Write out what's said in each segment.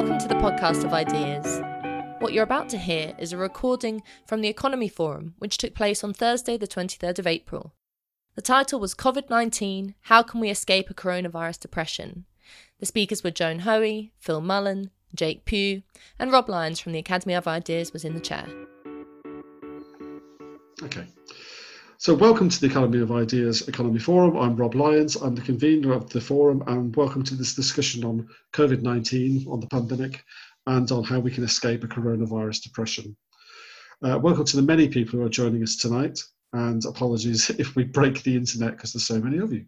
Welcome to the podcast of ideas. What you're about to hear is a recording from the Economy Forum, which took place on Thursday, the 23rd of April. The title was COVID 19 How Can We Escape a Coronavirus Depression? The speakers were Joan Hoey, Phil Mullan, Jake Pugh, and Rob Lyons from the Academy of Ideas was in the chair. Okay. So, welcome to the Academy of Ideas Economy Forum. I'm Rob Lyons. I'm the convener of the forum, and welcome to this discussion on COVID 19, on the pandemic, and on how we can escape a coronavirus depression. Uh, welcome to the many people who are joining us tonight, and apologies if we break the internet because there's so many of you.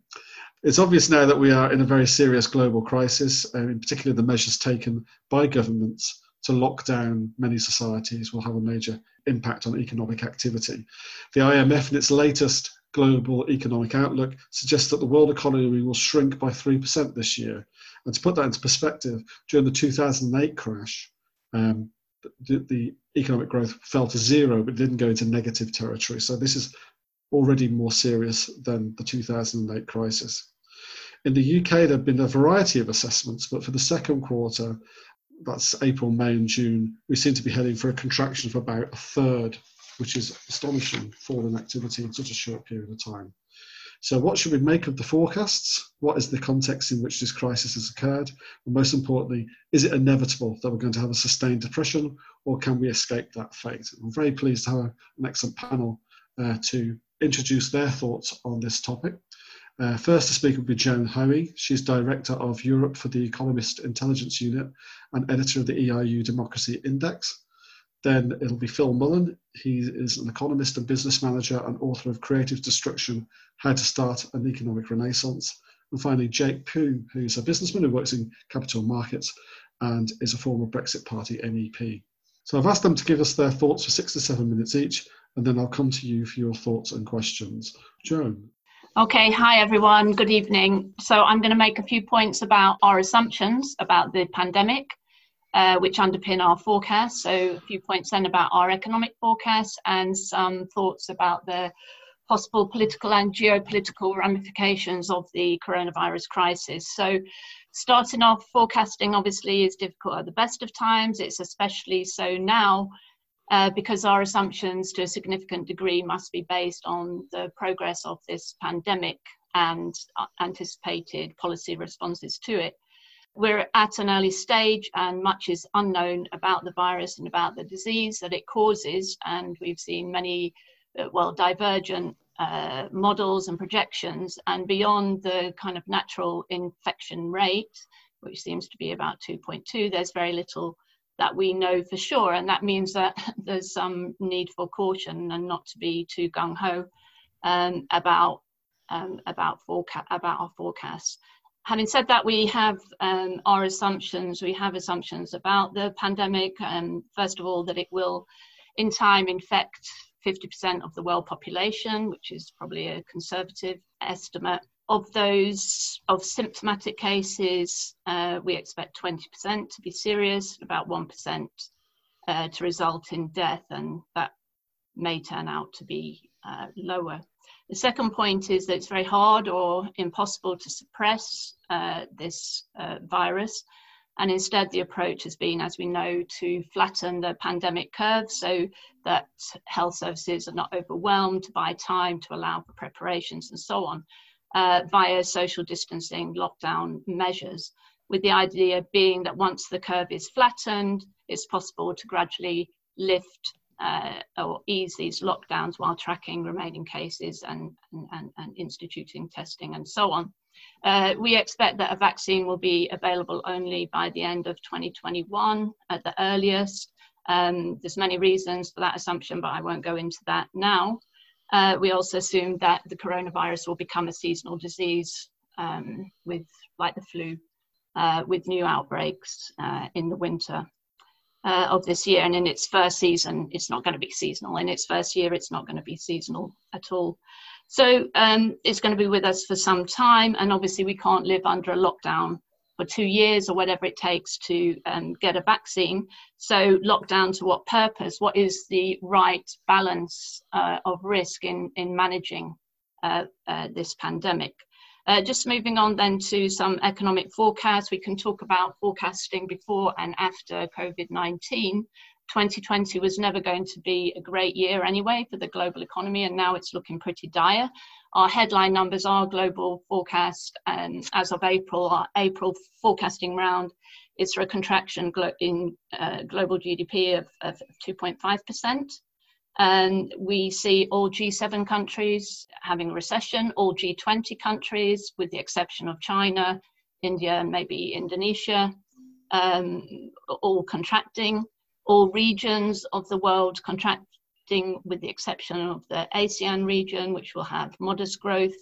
It's obvious now that we are in a very serious global crisis, and in particular, the measures taken by governments to lock down many societies will have a major impact on economic activity. The IMF, in its latest global economic outlook, suggests that the world economy will shrink by 3% this year. And to put that into perspective, during the 2008 crash, um, the, the, economic growth fell to zero but didn't go into negative territory. So this is already more serious than the 2008 crisis. In the UK, there have been a variety of assessments, but for the second quarter, that's April, May, and June, we seem to be heading for a contraction of about a third, which is astonishing fall in activity in such a short period of time. So, what should we make of the forecasts? What is the context in which this crisis has occurred? And most importantly, is it inevitable that we're going to have a sustained depression, or can we escape that fate? I'm very pleased to have an excellent panel uh, to introduce their thoughts on this topic. Uh, first to speak will be Joan Hoey. She's Director of Europe for the Economist Intelligence Unit and editor of the EIU Democracy Index. Then it'll be Phil Mullan. He is an economist and business manager and author of Creative Destruction How to Start an Economic Renaissance. And finally, Jake Pugh, who's a businessman who works in capital markets and is a former Brexit Party MEP. So I've asked them to give us their thoughts for six to seven minutes each, and then I'll come to you for your thoughts and questions. Joan. Okay, hi everyone, good evening. So I'm going to make a few points about our assumptions about the pandemic, uh, which underpin our forecast. So a few points then about our economic forecast and some thoughts about the possible political and geopolitical ramifications of the coronavirus crisis. So starting off, forecasting obviously is difficult at the best of times. It's especially so now uh, because our assumptions to a significant degree must be based on the progress of this pandemic and uh, anticipated policy responses to it. We're at an early stage, and much is unknown about the virus and about the disease that it causes. And we've seen many, uh, well, divergent uh, models and projections. And beyond the kind of natural infection rate, which seems to be about 2.2, there's very little that we know for sure. And that means that there's some need for caution and not to be too gung ho um, about um, about about our forecasts. Having said that, we have um, our assumptions. We have assumptions about the pandemic. Um, first of all, that it will, in time, infect 50% of the world population, which is probably a conservative estimate of those of symptomatic cases, uh, we expect 20% to be serious, about 1% uh, to result in death, and that may turn out to be uh, lower. The second point is that it's very hard or impossible to suppress uh, this uh, virus. And instead, the approach has been, as we know, to flatten the pandemic curve so that health services are not overwhelmed, by time to allow for preparations and so on uh, via social distancing lockdown measures, with the idea being that once the curve is flattened, it's possible to gradually lift uh, or ease these lockdowns while tracking remaining cases and, and, and instituting testing and so on. Uh, we expect that a vaccine will be available only by the end of 2021 at the earliest. Um, there's many reasons for that assumption, but I won't go into that now. Uh, we also assume that the coronavirus will become a seasonal disease um, with, like the flu, uh, with new outbreaks uh, in the winter uh, of this year. And in its first season, it's not going to be seasonal. In its first year, it's not going to be seasonal at all. So um, it's going to be with us for some time. And obviously, we can't live under a lockdown for two years or whatever it takes to um, get a vaccine. So, lockdown to what purpose? What is the right balance uh, of risk in, in managing uh, uh, this pandemic? Uh, just moving on then to some economic forecasts, we can talk about forecasting before and after COVID 19. 2020 was never going to be a great year anyway for the global economy, and now it's looking pretty dire. Our headline numbers are global forecast, and as of April, our April forecasting round is for a contraction in uh, global GDP of, of 2.5%. And we see all G7 countries having a recession, all G20 countries, with the exception of China, India, and maybe Indonesia, um, all contracting, all regions of the world contracting, with the exception of the ASEAN region, which will have modest growth.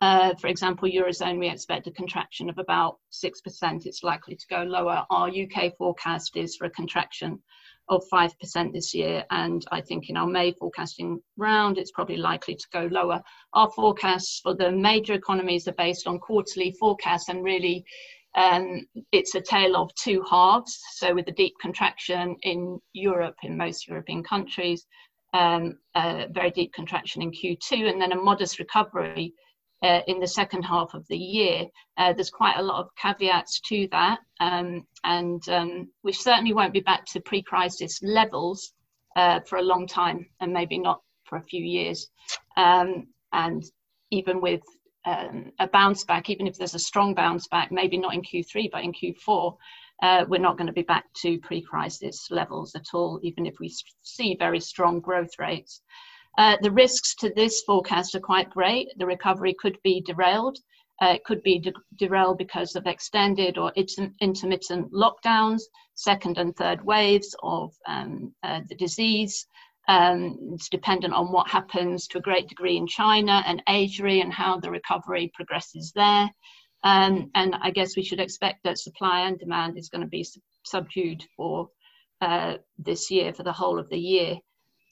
Uh, for example, Eurozone, we expect a contraction of about 6%. It's likely to go lower. Our UK forecast is for a contraction of 5% this year. And I think in our May forecasting round, it's probably likely to go lower. Our forecasts for the major economies are based on quarterly forecasts, and really um, it's a tale of two halves. So, with the deep contraction in Europe, in most European countries, um, a very deep contraction in Q2, and then a modest recovery uh, in the second half of the year. Uh, there's quite a lot of caveats to that, um, and um, we certainly won't be back to pre crisis levels uh, for a long time, and maybe not for a few years. Um, and even with um, a bounce back, even if there's a strong bounce back, maybe not in Q3, but in Q4. Uh, we're not going to be back to pre-crisis levels at all, even if we see very strong growth rates. Uh, the risks to this forecast are quite great. The recovery could be derailed. Uh, it could be de- derailed because of extended or intermittent lockdowns, second and third waves of um, uh, the disease. Um, it's dependent on what happens to a great degree in China and Asia and how the recovery progresses there. Um, and I guess we should expect that supply and demand is going to be sub- subdued for uh, this year, for the whole of the year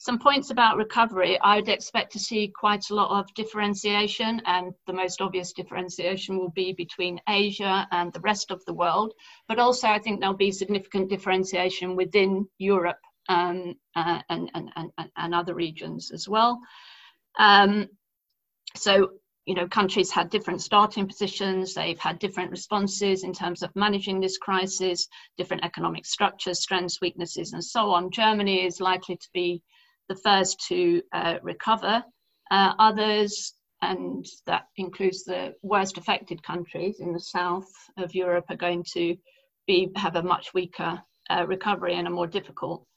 some points about recovery, I'd expect to see quite a lot of differentiation, and the most obvious differentiation will be between Asia and the rest of the world. But also, I think there'll be significant differentiation within Europe um, uh, and, and, and, and, other regions as well. Um, so, you know, countries had different starting positions, they've had different responses in terms of managing this crisis, different economic structures, strengths, weaknesses, and so on. Germany is likely to be the first to uh, recover. Uh, others, and that includes the worst affected countries in the south of Europe, are going to be have a much weaker uh, recovery and a more difficult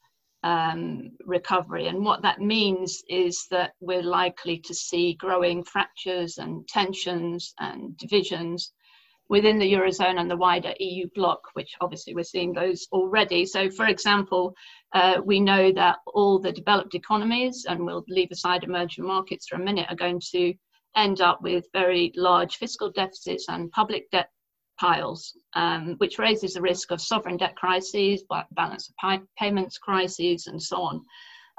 um, recovery. And what that means is that we're likely to see growing fractures and tensions and divisions within the Eurozone and the wider EU bloc, which obviously we're seeing those already. So, for example, uh, we know that all the developed economies, and we'll leave aside emerging markets for a minute, are going to end up with very large fiscal deficits and public debt piles, um, which raises the risk of sovereign debt crises, balance of payments crises, and so on.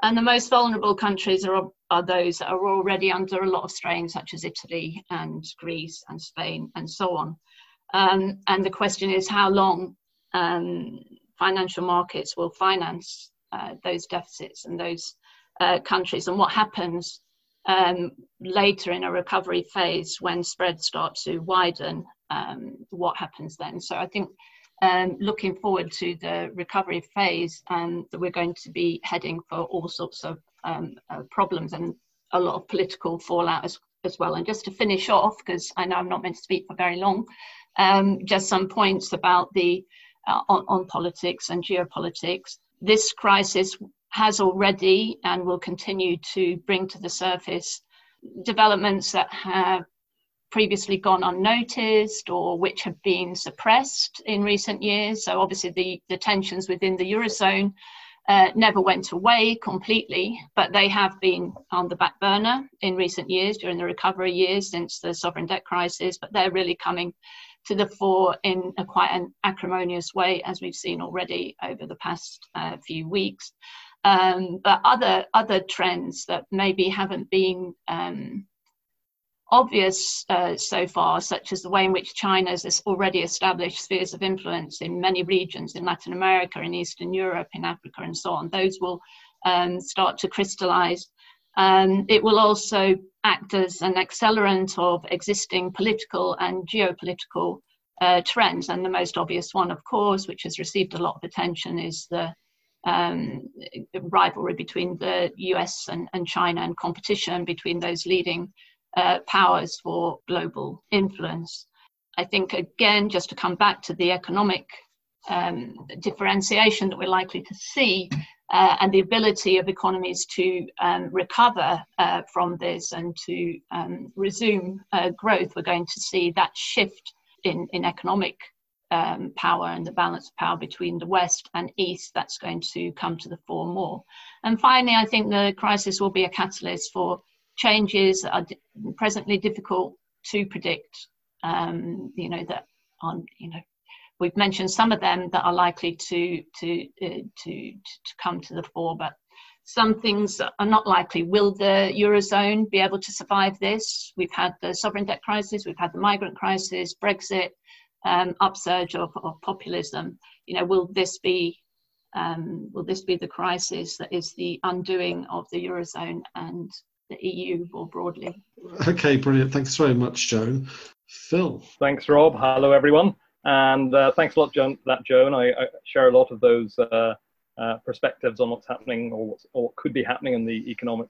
And the most vulnerable countries are, are those that are already under a lot of strain, such as Italy and Greece and Spain and so on. Um, and the question is how long um, financial markets will finance uh, those deficits and those uh, countries, and what happens um, later in a recovery phase when spreads start to widen. Um, what happens then? So I think um, looking forward to the recovery phase, um, that we're going to be heading for all sorts of um, uh, problems and a lot of political fallout as, as well. And just to finish off, because I know I'm not meant to speak for very long, um, just some points about the uh, on, on politics and geopolitics. This crisis has already and will continue to bring to the surface developments that have previously gone unnoticed or which have been suppressed in recent years. So, obviously, the, the tensions within the Eurozone uh, never went away completely, but they have been on the back burner in recent years during the recovery years since the sovereign debt crisis, but they're really coming to the fore in a quite an acrimonious way, as we've seen already over the past uh, few weeks. Um, but other other trends that maybe haven't been um, obvious uh, so far, such as the way in which China has already established spheres of influence in many regions in Latin America, in Eastern Europe, in Africa, and so on, those will um, start to crystallize Um, it will also act as an accelerant of existing political and geopolitical uh, trends. And the most obvious one, of course, which has received a lot of attention, is the um, rivalry between the US and, and, China and competition between those leading uh, powers for global influence. I think, again, just to come back to the economic um, differentiation that we're likely to see, uh, and the ability of economies to um, recover uh, from this and to um, resume uh, growth, we're going to see that shift in, in economic um, power and the balance of power between the West and East that's going to come to the fore more. And finally, I think the crisis will be a catalyst for changes that are presently difficult to predict. Um, you know that on you know we've mentioned some of them that are likely to to uh, to to come to the fore, but some things are not likely. Will the eurozone be able to survive this? We've had the sovereign debt crisis, we've had the migrant crisis, Brexit, um, upsurge of, of populism. You know, will this be um, will this be the crisis that is the undoing of the eurozone and the EU more broadly? Okay, brilliant. Thanks very much, Joan. Phil. Thanks, Rob. Hello, everyone. And uh, thanks a lot, Joan, that Joan. I, I, share a lot of those uh, uh, perspectives on what's happening or, or what could be happening in the economic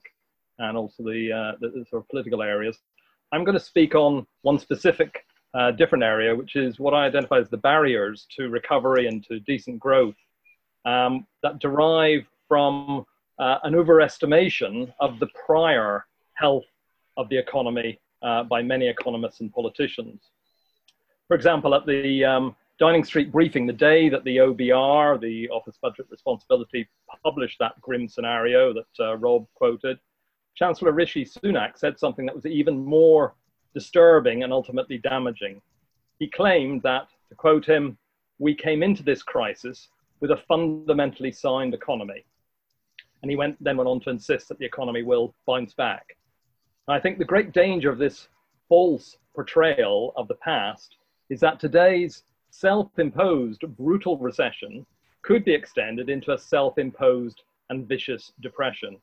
and also the, uh, the, the sort of political areas. I'm going to speak on one specific uh, different area, which is what I identify as the barriers to recovery and to decent growth um, that derive from uh, an overestimation of the prior health of the economy by many economists and politicians. For example, at the um, Downing Street briefing, the day that the OBR, the Office Budget Responsibility, published that grim scenario that uh, Rob quoted, Chancellor Rishi Sunak said something that was even more disturbing and ultimately damaging. He claimed that, to quote him, we came into this crisis with a fundamentally sound economy. And he went, then went on to insist that the economy will bounce back. I think the great danger of this false portrayal of the past is that today's self imposed brutal recession could be extended into a self imposed and vicious depression.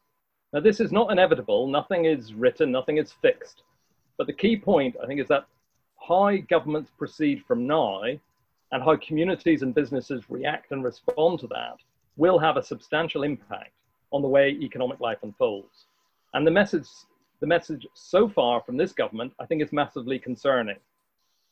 Now, this is not inevitable, nothing is written, nothing is fixed. But the key point, I think, is that how governments proceed from now and how communities and businesses react and respond to that will have a substantial impact on the way economic life unfolds. And the message, the message so far from this government, I think, is massively concerning.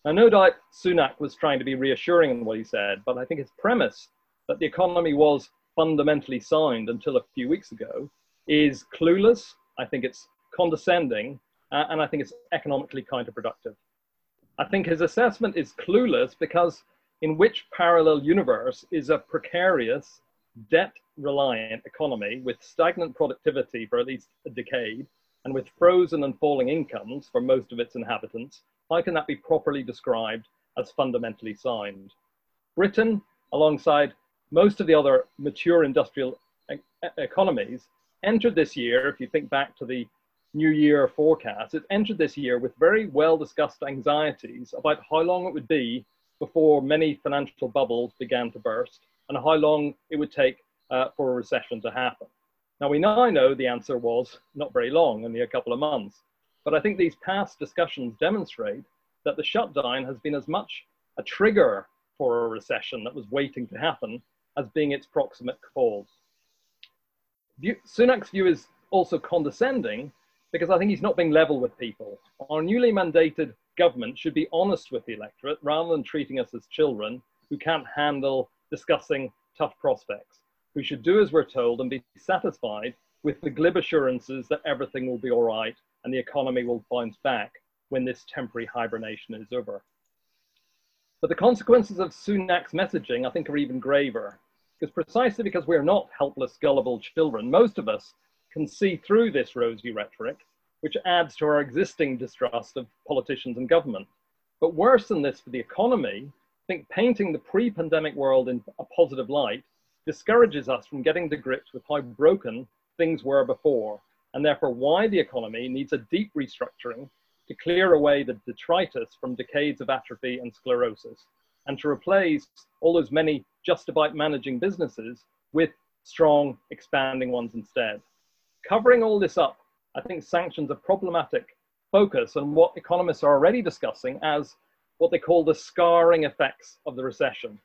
Now, no doubt Sunak was trying to be reassuring in what he said, but I think his premise that the economy was fundamentally sound until a few weeks ago is clueless. I think it's condescending, uh, and I think it's economically counterproductive. I think his assessment is clueless because in which parallel universe is a precarious, debt reliant economy with stagnant productivity for at least a decade and with frozen and falling incomes for most of its inhabitants how can that be properly described as fundamentally sound? Britain, alongside most of the other mature industrial e economies, entered this year, if you think back to the New Year forecast, it entered this year with very well discussed anxieties about how long it would be before many financial bubbles began to burst and how long it would take uh, for a recession to happen. Now, we now know the answer was not very long, only a couple of months. But I think these past discussions demonstrate that the shutdown has been as much a trigger for a recession that was waiting to happen as being its proximate cause. Sunak's view is also condescending because I think he's not being level with people. Our newly mandated government should be honest with the electorate rather than treating us as children who can't handle discussing tough prospects, who should do as we're told and be satisfied with the glib assurances that everything will be all right and the economy will bounce back when this temporary hibernation is over. But the consequences of Sunak's messaging, I think, are even graver. Because precisely because we're not helpless, gullible children, most of us can see through this rosy rhetoric, which adds to our existing distrust of politicians and government. But worse than this for the economy, I think painting the pre pandemic world in a positive light discourages us from getting to grips with how broken things were before and therefore why the economy needs a deep restructuring to clear away the detritus from decades of atrophy and sclerosis, and to replace all those many just about managing businesses with strong, expanding ones instead. Covering all this up I think sanctions are problematic focus on what economists are already discussing as what they call the scarring effects of the recession.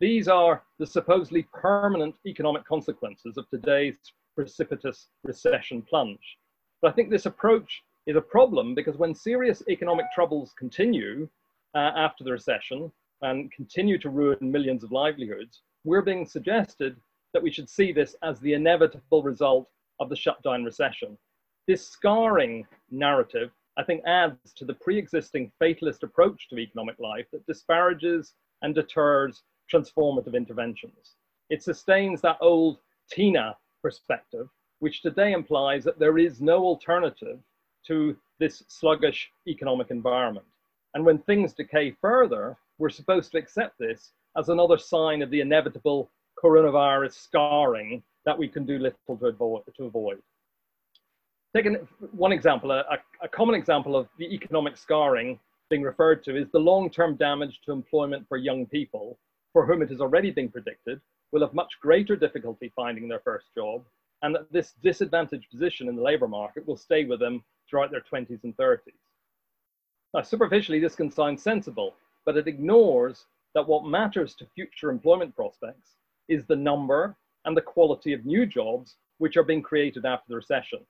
These are the supposedly permanent economic consequences of today's precipitous recession plunge. But I think this approach is a problem because when serious economic troubles continue uh, after the recession and continue to ruin millions of livelihoods, we're being suggested that we should see this as the inevitable result of the shutdown recession. This scarring narrative, I think, adds to the pre existing fatalist approach to economic life that disparages and deters transformative interventions. It sustains that old TINA perspective, which today implies that there is no alternative to this sluggish economic environment. And when things decay further, we're supposed to accept this as another sign of the inevitable coronavirus scarring that we can do little to avoid. To avoid. Take an, one example, a, a common example of the economic scarring being referred to is the long-term damage to employment for young people, for whom it has already been predicted will have much greater difficulty finding their first job, and that this disadvantaged position in the labour market will stay with them throughout their 20s and 30s. Now, superficially, this can sound sensible, but it ignores that what matters to future employment prospects is the number and the quality of new jobs which are being created after the recession.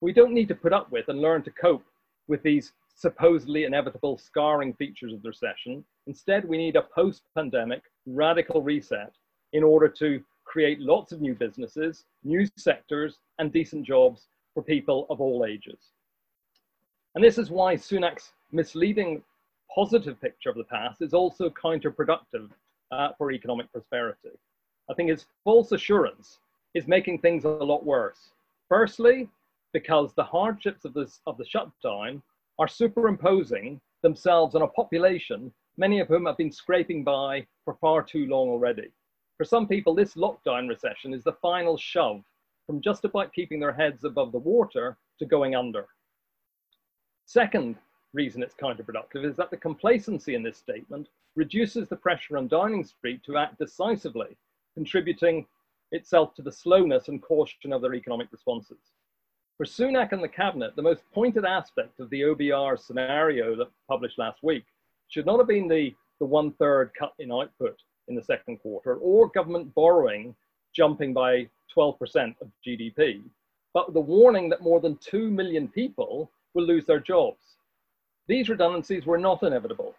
We don't need to put up with and learn to cope with these supposedly inevitable scarring features of the recession. Instead, we need a post pandemic radical reset in order to create lots of new businesses, new sectors, and decent jobs for people of all ages. And this is why Sunak's misleading positive picture of the past is also counterproductive uh, for economic prosperity. I think his false assurance is making things a lot worse. Firstly, because the hardships of, this, of the shutdown are superimposing themselves on a population, many of whom have been scraping by for far too long already. For some people, this lockdown recession is the final shove from just about keeping their heads above the water to going under. Second reason it's counterproductive is that the complacency in this statement reduces the pressure on Downing Street to act decisively, contributing itself to the slowness and caution of their economic responses. For Sunak and the cabinet, the most pointed aspect of the OBR scenario that published last week should not have been the, the one third cut in output in the second quarter or government borrowing jumping by 12% of GDP, but the warning that more than 2 million people will lose their jobs. These redundancies were not inevitable,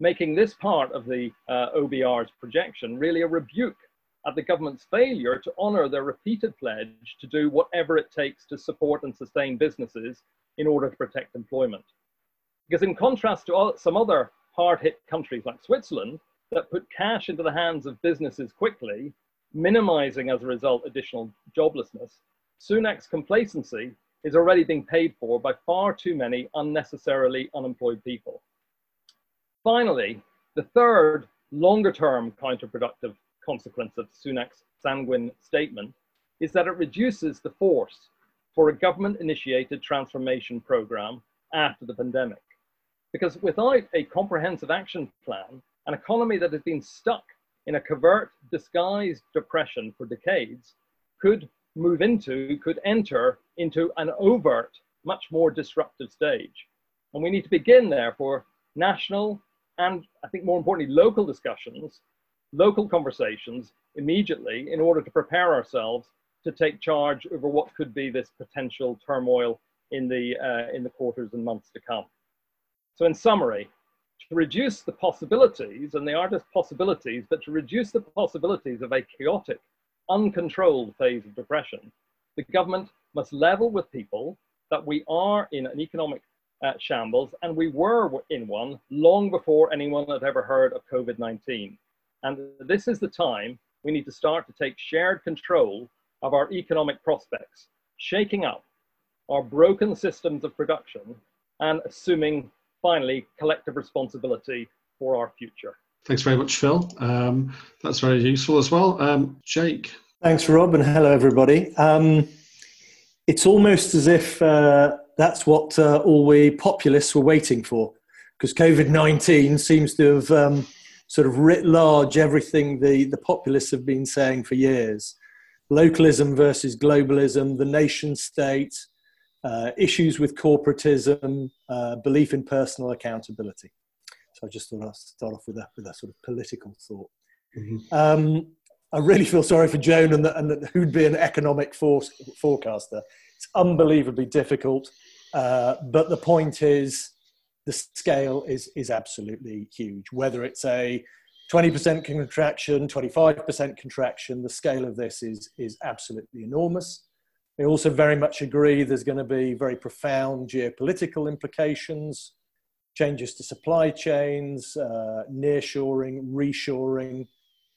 making this part of the uh, OBR's projection really a rebuke at the government's failure to honour their repeated pledge to do whatever it takes to support and sustain businesses in order to protect employment. Because, in contrast to some other hard hit countries like Switzerland that put cash into the hands of businesses quickly, minimizing as a result additional joblessness, Sunak's complacency is already being paid for by far too many unnecessarily unemployed people. Finally, the third longer term counterproductive consequence of Sunak's sanguine statement is that it reduces the force for a government initiated transformation program after the pandemic. Because without a comprehensive action plan, an economy that has been stuck in a covert, disguised depression for decades could move into, could enter into an overt, much more disruptive stage. And we need to begin, therefore, national and I think more importantly, local discussions local conversations immediately in order to prepare ourselves to take charge over what could be this potential turmoil in the, uh, in the quarters and months to come. So in summary, to reduce the possibilities, and they are just possibilities, but to reduce the possibilities of a chaotic, uncontrolled phase of depression, the government must level with people that we are in an economic uh, shambles, and we were in one long before anyone had ever heard of COVID 19. And this is the time we need to start to take shared control of our economic prospects, shaking up our broken systems of production and assuming finally collective responsibility for our future. Thanks very much, Phil. Um, that's very useful as well. Um, Jake. Thanks, Rob, and hello, everybody. Um, it's almost as if uh, that's what uh, all we populists were waiting for, because COVID 19 seems to have um, sort of writ large everything the, the populists have been saying for years localism versus globalism, the nation state, uh, issues with corporatism, uh, belief in personal accountability. So I just thought I'd start off with that with a sort of political thought. Mm-hmm. Um, I really feel sorry for Joan and, the, and the, who'd be an economic force, forecaster. It's unbelievably difficult, uh, but the point is the scale is is absolutely huge. Whether it's a 20% contraction, 25% contraction, the scale of this is is absolutely enormous. They also very much agree there's going to be very profound geopolitical implications, changes to supply chains, uh, nearshoring, reshoring.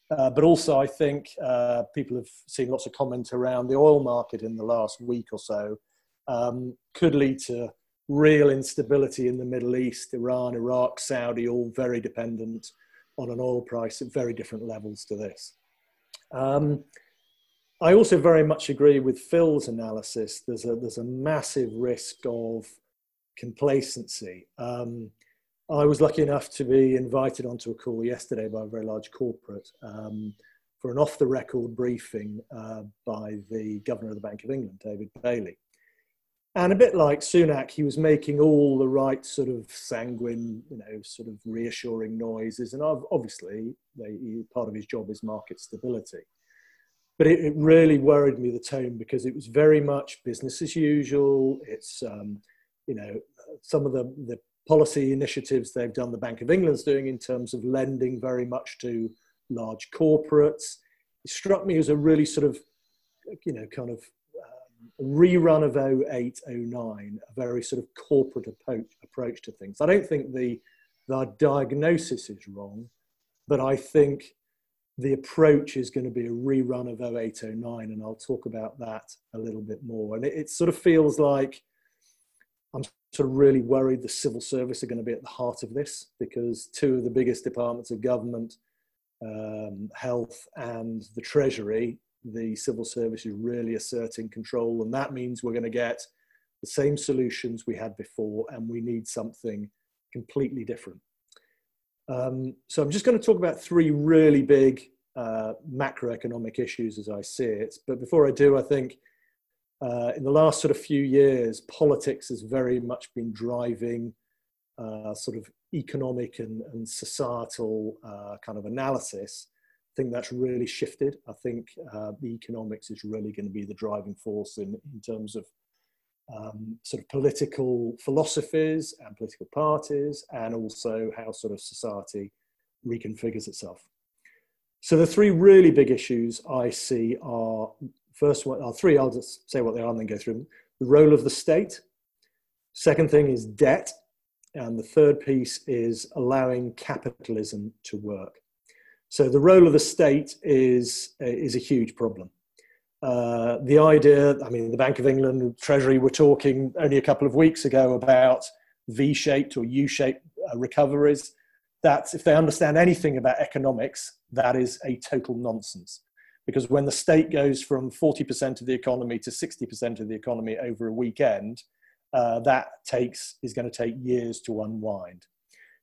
Uh, but also, I think uh, people have seen lots of comment around the oil market in the last week or so um, could lead to real instability in the Middle East, Iran, Iraq, Saudi, all very dependent on an oil price at very different levels to this. Um, I also very much agree with Phil's analysis. There's a, there's a massive risk of complacency. Um, I was lucky enough to be invited onto a call yesterday by a very large corporate um, for an off the record briefing uh, by the Governor of the Bank of England, David Bailey. And a bit like Sunak, he was making all the right sort of sanguine, you know, sort of reassuring noises. And obviously, they, part of his job is market stability. But it, it, really worried me the tone because it was very much business as usual. It's, um, you know, some of the, the policy initiatives they've done, the Bank of England's doing in terms of lending very much to large corporates. It struck me as a really sort of, you know, kind of rerun of 08, 09, a very sort of corporate approach, approach to things. I don't think the, the diagnosis is wrong, but I think the approach is going to be a rerun of 08, 09, and I'll talk about that a little bit more. And it, it sort of feels like I'm sort of really worried the civil service are going to be at the heart of this because two of the biggest departments of government, um, health and the treasury, the civil service is really asserting control. And that means we're going to get the same solutions we had before, and we need something completely different. Um, so I'm just going to talk about three really big uh, macroeconomic issues as I see it. But before I do, I think uh, in the last sort of few years, politics has very much been driving uh, sort of economic and, and societal uh, kind of analysis think that's really shifted. I think uh, the economics is really going to be the driving force in, in terms of um, sort of political philosophies and political parties, and also how sort of society reconfigures itself. So the three really big issues I see are first one are three. I'll just say what they are and then go through them. The role of the state. Second thing is debt, and the third piece is allowing capitalism to work. So the role of the state is, is a huge problem. Uh, the idea, I mean, the Bank of England, Treasury were talking only a couple of weeks ago about V-shaped or U-shaped uh, recoveries. That, if they understand anything about economics, that is a total nonsense. Because when the state goes from 40% of the economy to 60% of the economy over a weekend, uh, that takes is going to take years to unwind.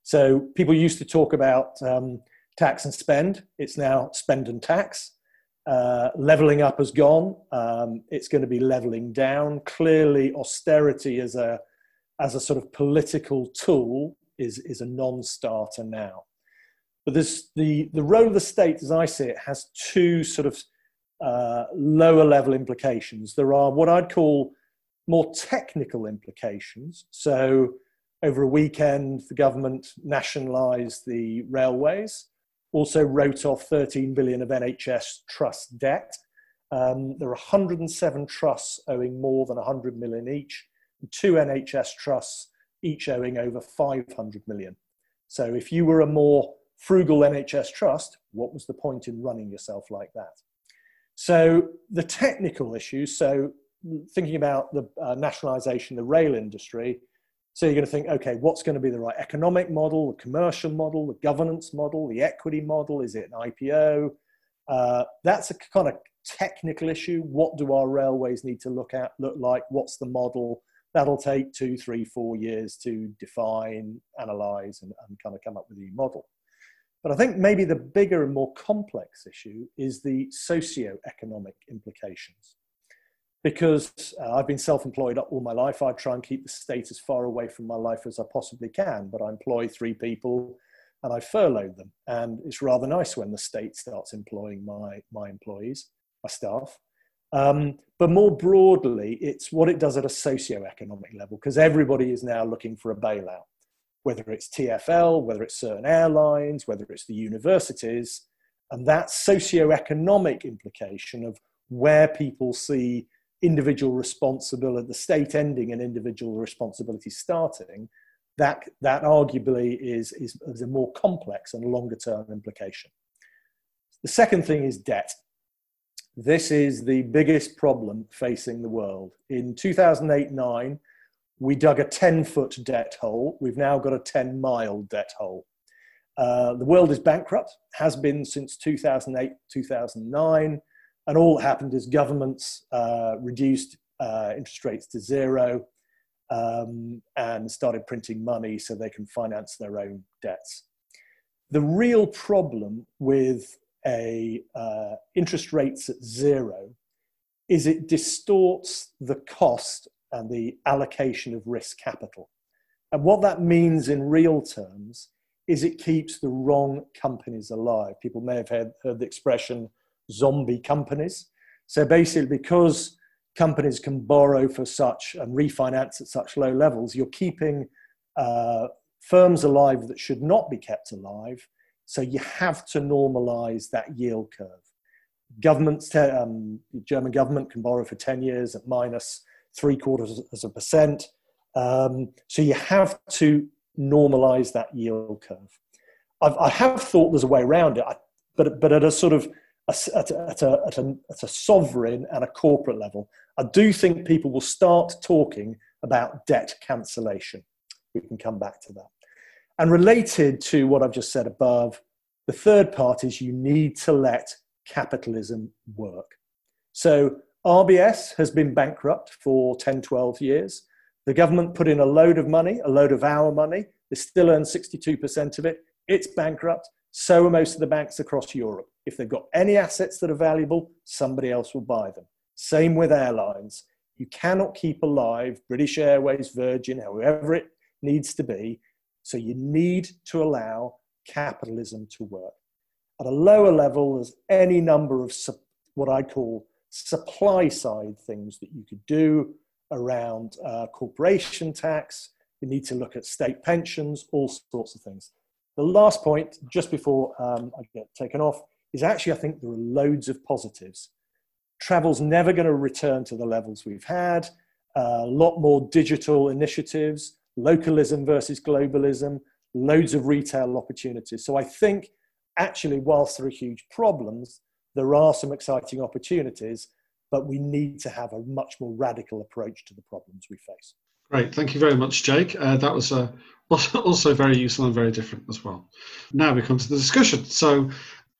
So people used to talk about um, tax and spend. It's now spend and tax. Uh, leveling up has gone. Um, it's going to be leveling down. Clearly, austerity as a as a sort of political tool is is a non-starter now. But this the the role of the state, as I see it, has two sort of uh, lower level implications. There are what I'd call more technical implications. So over a weekend, the government nationalised the railways also wrote off 13 billion of NHS trust debt. Um, there are 107 trusts owing more than 100 million each, and two NHS trusts each owing over 500 million. So if you were a more frugal NHS trust, what was the point in running yourself like that? So the technical issues, so thinking about the uh, nationalisation the rail industry, so you're going to think, okay, what's going to be the right economic model, the commercial model, the governance model, the equity model? Is it an IPO? Uh, that's a kind of technical issue. What do our railways need to look at, look like? What's the model? That'll take two, three, four years to define, analyze, and, and kind of come up with a model. But I think maybe the bigger and more complex issue is the socio-economic implications. Because uh, I've been self employed all my life. I try and keep the state as far away from my life as I possibly can, but I employ three people and I furlough them. And it's rather nice when the state starts employing my, my employees, my staff. Um, but more broadly, it's what it does at a socio-economic level, because everybody is now looking for a bailout, whether it's TFL, whether it's certain airlines, whether it's the universities. And that socio-economic implication of where people see individual responsibility, the state ending and individual responsibility starting, that, that arguably is, is, is a more complex and longer term implication. The second thing is debt. This is the biggest problem facing the world. In 2008 9, we dug a 10 foot debt hole. We've now got a 10 mile debt hole. Uh, the world is bankrupt, has been since 2008 2009. And all that happened is governments uh, reduced uh, interest rates to zero um, and started printing money so they can finance their own debts. The real problem with a uh, interest rates at zero is it distorts the cost and the allocation of risk capital. And what that means in real terms is it keeps the wrong companies alive. People may have heard, heard the expression zombie companies. So basically, because companies can borrow for such and refinance at such low levels, you're keeping uh, firms alive that should not be kept alive. So you have to normalize that yield curve. Governments, um, the German government can borrow for 10 years at minus three quarters as a percent. Um, so you have to normalize that yield curve. I've, I have thought there's a way around it, but, but at a sort of at a, at, a, at, a, at a sovereign and a corporate level, I do think people will start talking about debt cancellation. We can come back to that. And related to what I've just said above, the third part is you need to let capitalism work. So RBS has been bankrupt for 10, 12 years. The government put in a load of money, a load of our money. They still earn 62% of it. It's bankrupt. So are most of the banks across Europe. If they've got any assets that are valuable, somebody else will buy them. Same with airlines. You cannot keep alive British Airways, Virgin, whoever it needs to be. So you need to allow capitalism to work. At a lower level, there's any number of what I call supply side things that you could do around uh, corporation tax. You need to look at state pensions, all sorts of things. The last point, just before um, I get taken off, is actually I think there are loads of positives. Travel's never going to return to the levels we've had. A lot more digital initiatives, localism versus globalism, loads of retail opportunities. So I think actually, whilst there are huge problems, there are some exciting opportunities, but we need to have a much more radical approach to the problems we face. Great, thank you very much, Jake. Uh, that was uh, also very useful and very different as well. Now we come to the discussion. So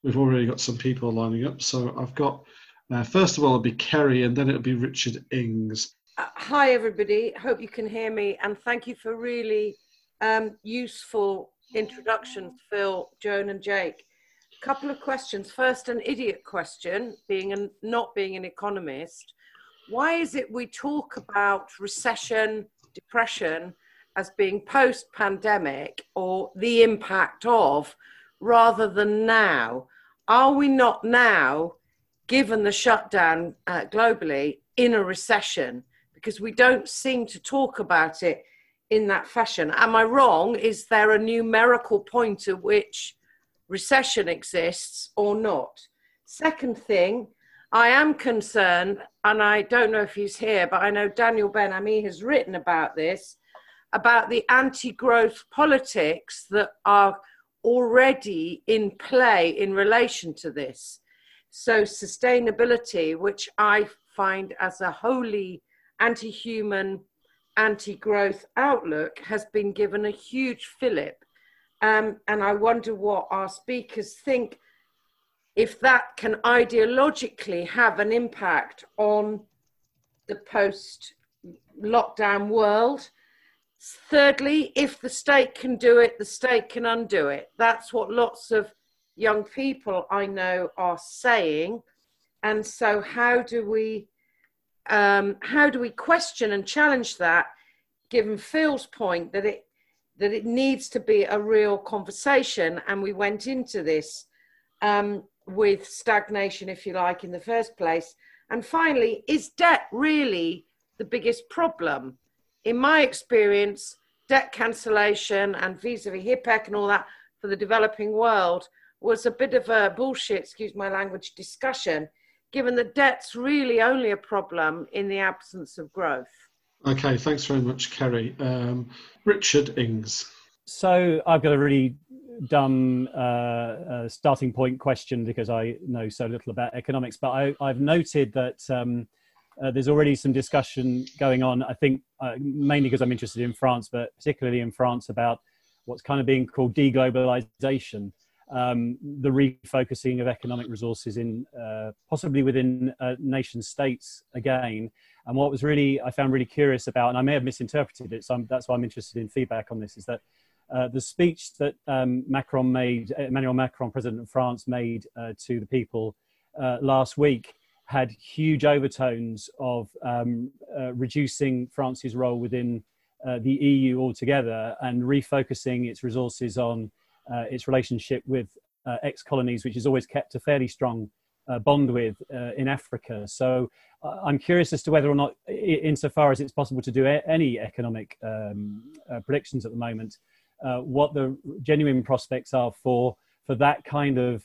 we've already got some people lining up. So I've got, uh, first of all, it'll be Kerry and then it'll be Richard Ings. Uh, hi, everybody. Hope you can hear me. And thank you for really um, useful introductions, Phil, Joan, and Jake. A couple of questions. First, an idiot question, being an, not being an economist. Why is it we talk about recession, depression as being post pandemic or the impact of rather than now? Are we not now, given the shutdown uh, globally, in a recession? Because we don't seem to talk about it in that fashion. Am I wrong? Is there a numerical point at which recession exists or not? Second thing, I am concerned, and I don't know if he's here, but I know Daniel Ben Ami has written about this, about the anti growth politics that are already in play in relation to this. So, sustainability, which I find as a wholly anti human, anti growth outlook, has been given a huge fillip. Um, and I wonder what our speakers think if that can ideologically have an impact on the post lockdown world Thirdly, if the state can do it, the state can undo it. That's what lots of young people I know are saying. And so, how do we um, how do we question and challenge that, given Phil's point that it that it needs to be a real conversation, and we went into this um, with stagnation, if you like, in the first place. And finally, is debt really the biggest problem? In my experience, debt cancellation and vis-a-vis HIPC and all that for the developing world was a bit of a bullshit, excuse my language, discussion, given that debt's really only a problem in the absence of growth. Okay, thanks very much, Kerry. Um, Richard Ings. So I've got a really dumb uh, uh, starting point question because I know so little about economics, but I, have noted that um, uh, there's already some discussion going on. I think uh, mainly because I'm interested in France, but particularly in France about what's kind of being called deglobalization, um, the refocusing of economic resources in uh, possibly within uh, nation states again. And what was really I found really curious about, and I may have misinterpreted it, so I'm, that's why I'm interested in feedback on this, is that uh, the speech that um, Macron made, Emmanuel Macron, President of France, made uh, to the people last week had huge overtones of um, uh, reducing France's role within uh, the EU altogether and refocusing its resources on uh, its relationship with uh, ex colonies, which has always kept a fairly strong uh, bond with uh, in Africa. So I'm curious as to whether or not, insofar as it's possible to do a- any economic um, predictions at the moment, what the genuine prospects are for for that kind of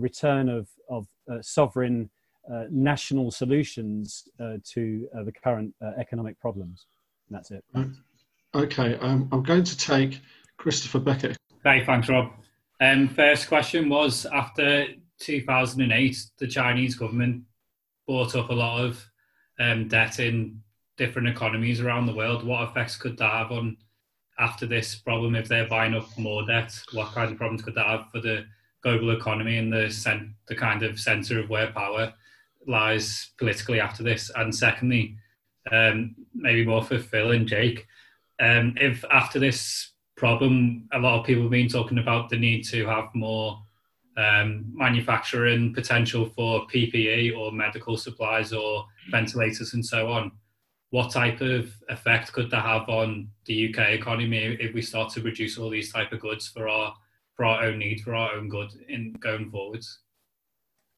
return of, of sovereign uh, national solutions uh, to uh, the current economic problems. And that's it. Okay, um, I'm going to take Christopher Beckett. Hey, thanks, Rob. Um, first question was after 2008, the Chinese government bought up a lot of um, debt in different economies around the world. What effects could that have on after this problem if they're buying up more debt? What kind of problems could that have for the global economy and the cent- the kind of centre of where power lies politically after this? And secondly, um, maybe more for Phil and Jake, um, if after this problem, a lot of people have been talking about the need to have more um, manufacturing potential for PPE or medical supplies or ventilators and so on. What type of effect could that have on the UK economy if we start to produce all these type of goods for our for our own need, for our own good in going forwards?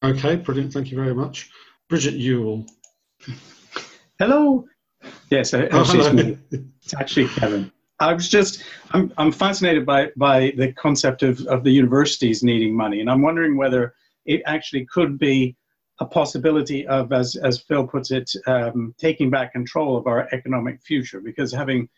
Okay, brilliant. Thank you very much. Bridget Ewell. Hello. Yes, oh, actually, it's, me. it's actually Kevin. I was just, I'm, I'm fascinated by, by the concept of, of the universities needing money. And I'm wondering whether it actually could be a possibility of, as, as Phil puts it, um, taking back control of our economic future. Because having,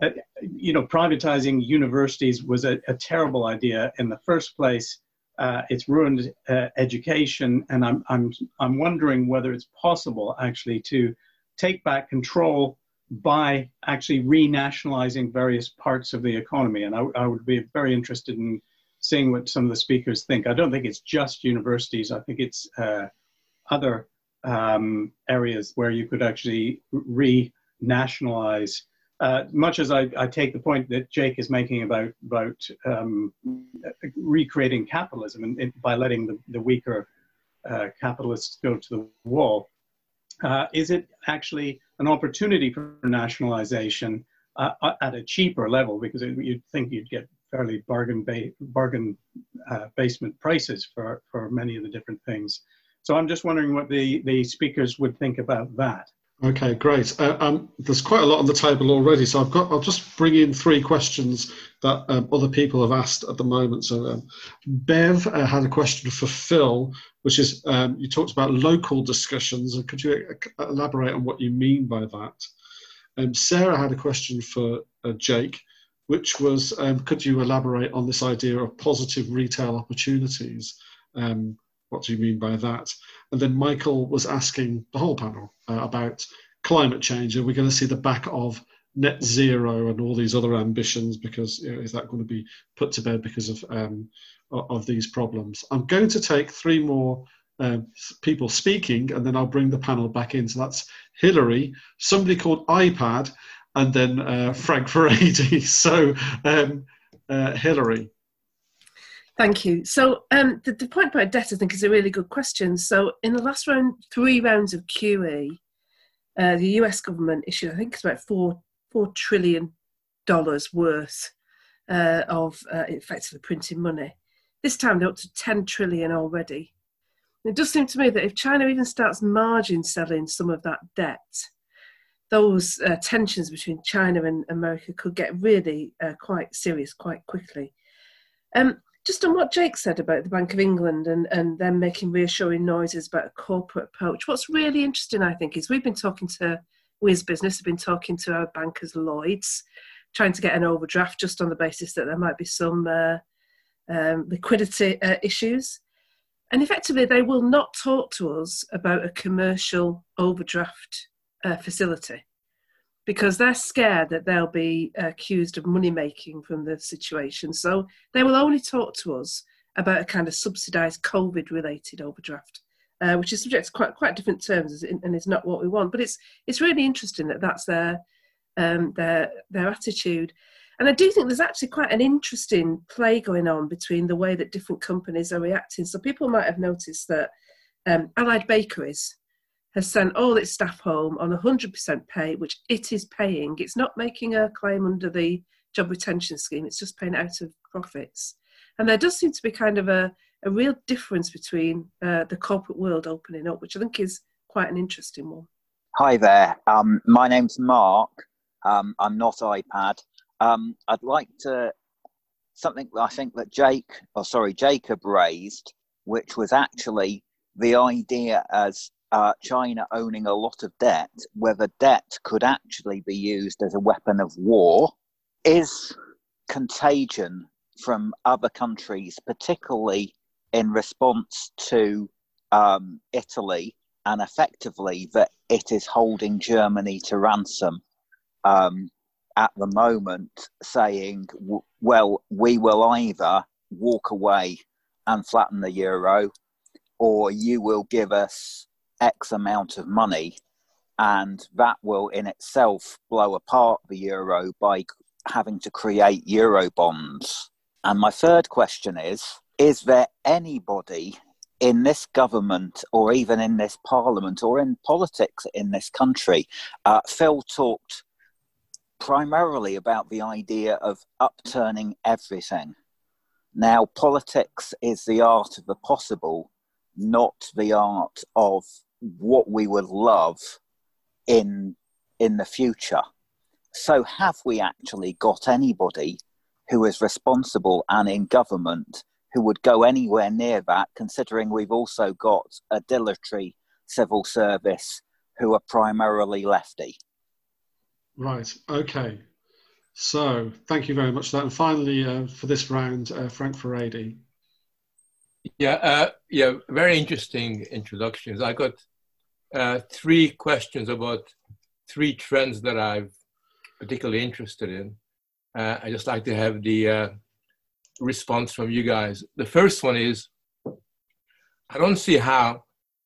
uh, you know, privatizing universities was a, a terrible idea in the first place uh, it's ruined uh, education, and I'm, I'm, I'm wondering whether it's possible actually to take back control by actually renationalizing various parts of the economy. And I, I would be very interested in seeing what some of the speakers think. I don't think it's just universities, I think it's uh, other um, areas where you could actually renationalize uh, much as I, I, take the point that Jake is making about about um, recreating capitalism and, and, by letting the, the weaker uh, capitalists go to the wall, uh, is it actually an opportunity for nationalization uh, at a cheaper level? Because it, you'd think you'd get fairly bargain ba- bargain uh, basement prices for for many of the different things. So I'm just wondering what the the speakers would think about that. Okay, great. Uh, um, there's quite a lot on the table already, so I've got. I'll just bring in three questions that um, other people have asked at the moment. So, um, Bev uh, had a question for Phil, which is um, you talked about local discussions, and could you uh, elaborate on what you mean by that? Um, Sarah had a question for uh, Jake, which was um, could you elaborate on this idea of positive retail opportunities? What do you mean by that? And then Michael was asking the whole panel uh, about climate change. Are we going to see the back of net zero and all these other ambitions? Because you know, is that going to be put to bed because of um, of these problems? I'm going to take three more uh, people speaking, and then I'll bring the panel back in. So that's Hillary, somebody called iPad, and then uh, Frank Furedi. So um, uh, Hillary. Thank you. So um, the, the point about debt, I think, is a really good question. So in the last round, three rounds of QE, uh, the US government issued, I think it's about four four trillion dollars worth uh, of uh, effectively printing money. This time they're up to 10 trillion already. It does seem to me that if China even starts margin selling some of that debt, those uh, tensions between China and America could get really uh, quite serious quite quickly. Um, just on what Jake said about the Bank of England and, and them making reassuring noises about a corporate approach, what's really interesting, I think, is we've been talking to Wiz Business, have been talking to our bankers, Lloyds, trying to get an overdraft just on the basis that there might be some uh, um, liquidity uh, issues. And effectively, they will not talk to us about a commercial overdraft uh, facility because they're scared that they'll be accused of money making from the situation. So they will only talk to us about a kind of subsidised COVID related overdraft. Uh, which is subject to quite quite different terms and is not what we want. But it's it's really interesting that that's their um, their their attitude. And I do think there's actually quite an interesting play going on between the way that different companies are reacting. So people might have noticed that um, Allied Bakeries has sent all its staff home on 100% pay, which it is paying. It's not making a claim under the job retention scheme, it's just paying out of profits. And there does seem to be kind of a, a real difference between uh, the corporate world opening up, which I think is quite an interesting one. Hi there. Um, my name's Mark. Um, I'm not iPad. Um, I'd like to something I think that Jake, or sorry, Jacob raised, which was actually the idea as uh, China owning a lot of debt, whether debt could actually be used as a weapon of war, is contagion from other countries, particularly in response to um, Italy, and effectively that it is holding Germany to ransom um, at the moment, saying, well, we will either walk away and flatten the euro, or you will give us X amount of money, and that will in itself blow apart the euro by having to create euro bonds. And my third question is Is there anybody in this government or even in this parliament or in politics in this country? Uh, Phil talked primarily about the idea of upturning everything. Now, politics is the art of the possible, not the art of what we would love in in the future. So, have we actually got anybody who is responsible and in government who would go anywhere near that? Considering we've also got a dilatory civil service who are primarily lefty. Right. Okay. So, thank you very much for that. And finally, uh, for this round, uh, Frank Furedi. Yeah, uh, yeah, very interesting introductions. I got uh, three questions about three trends that I'm particularly interested in. Uh, I just like to have the uh, response from you guys. The first one is I don't see how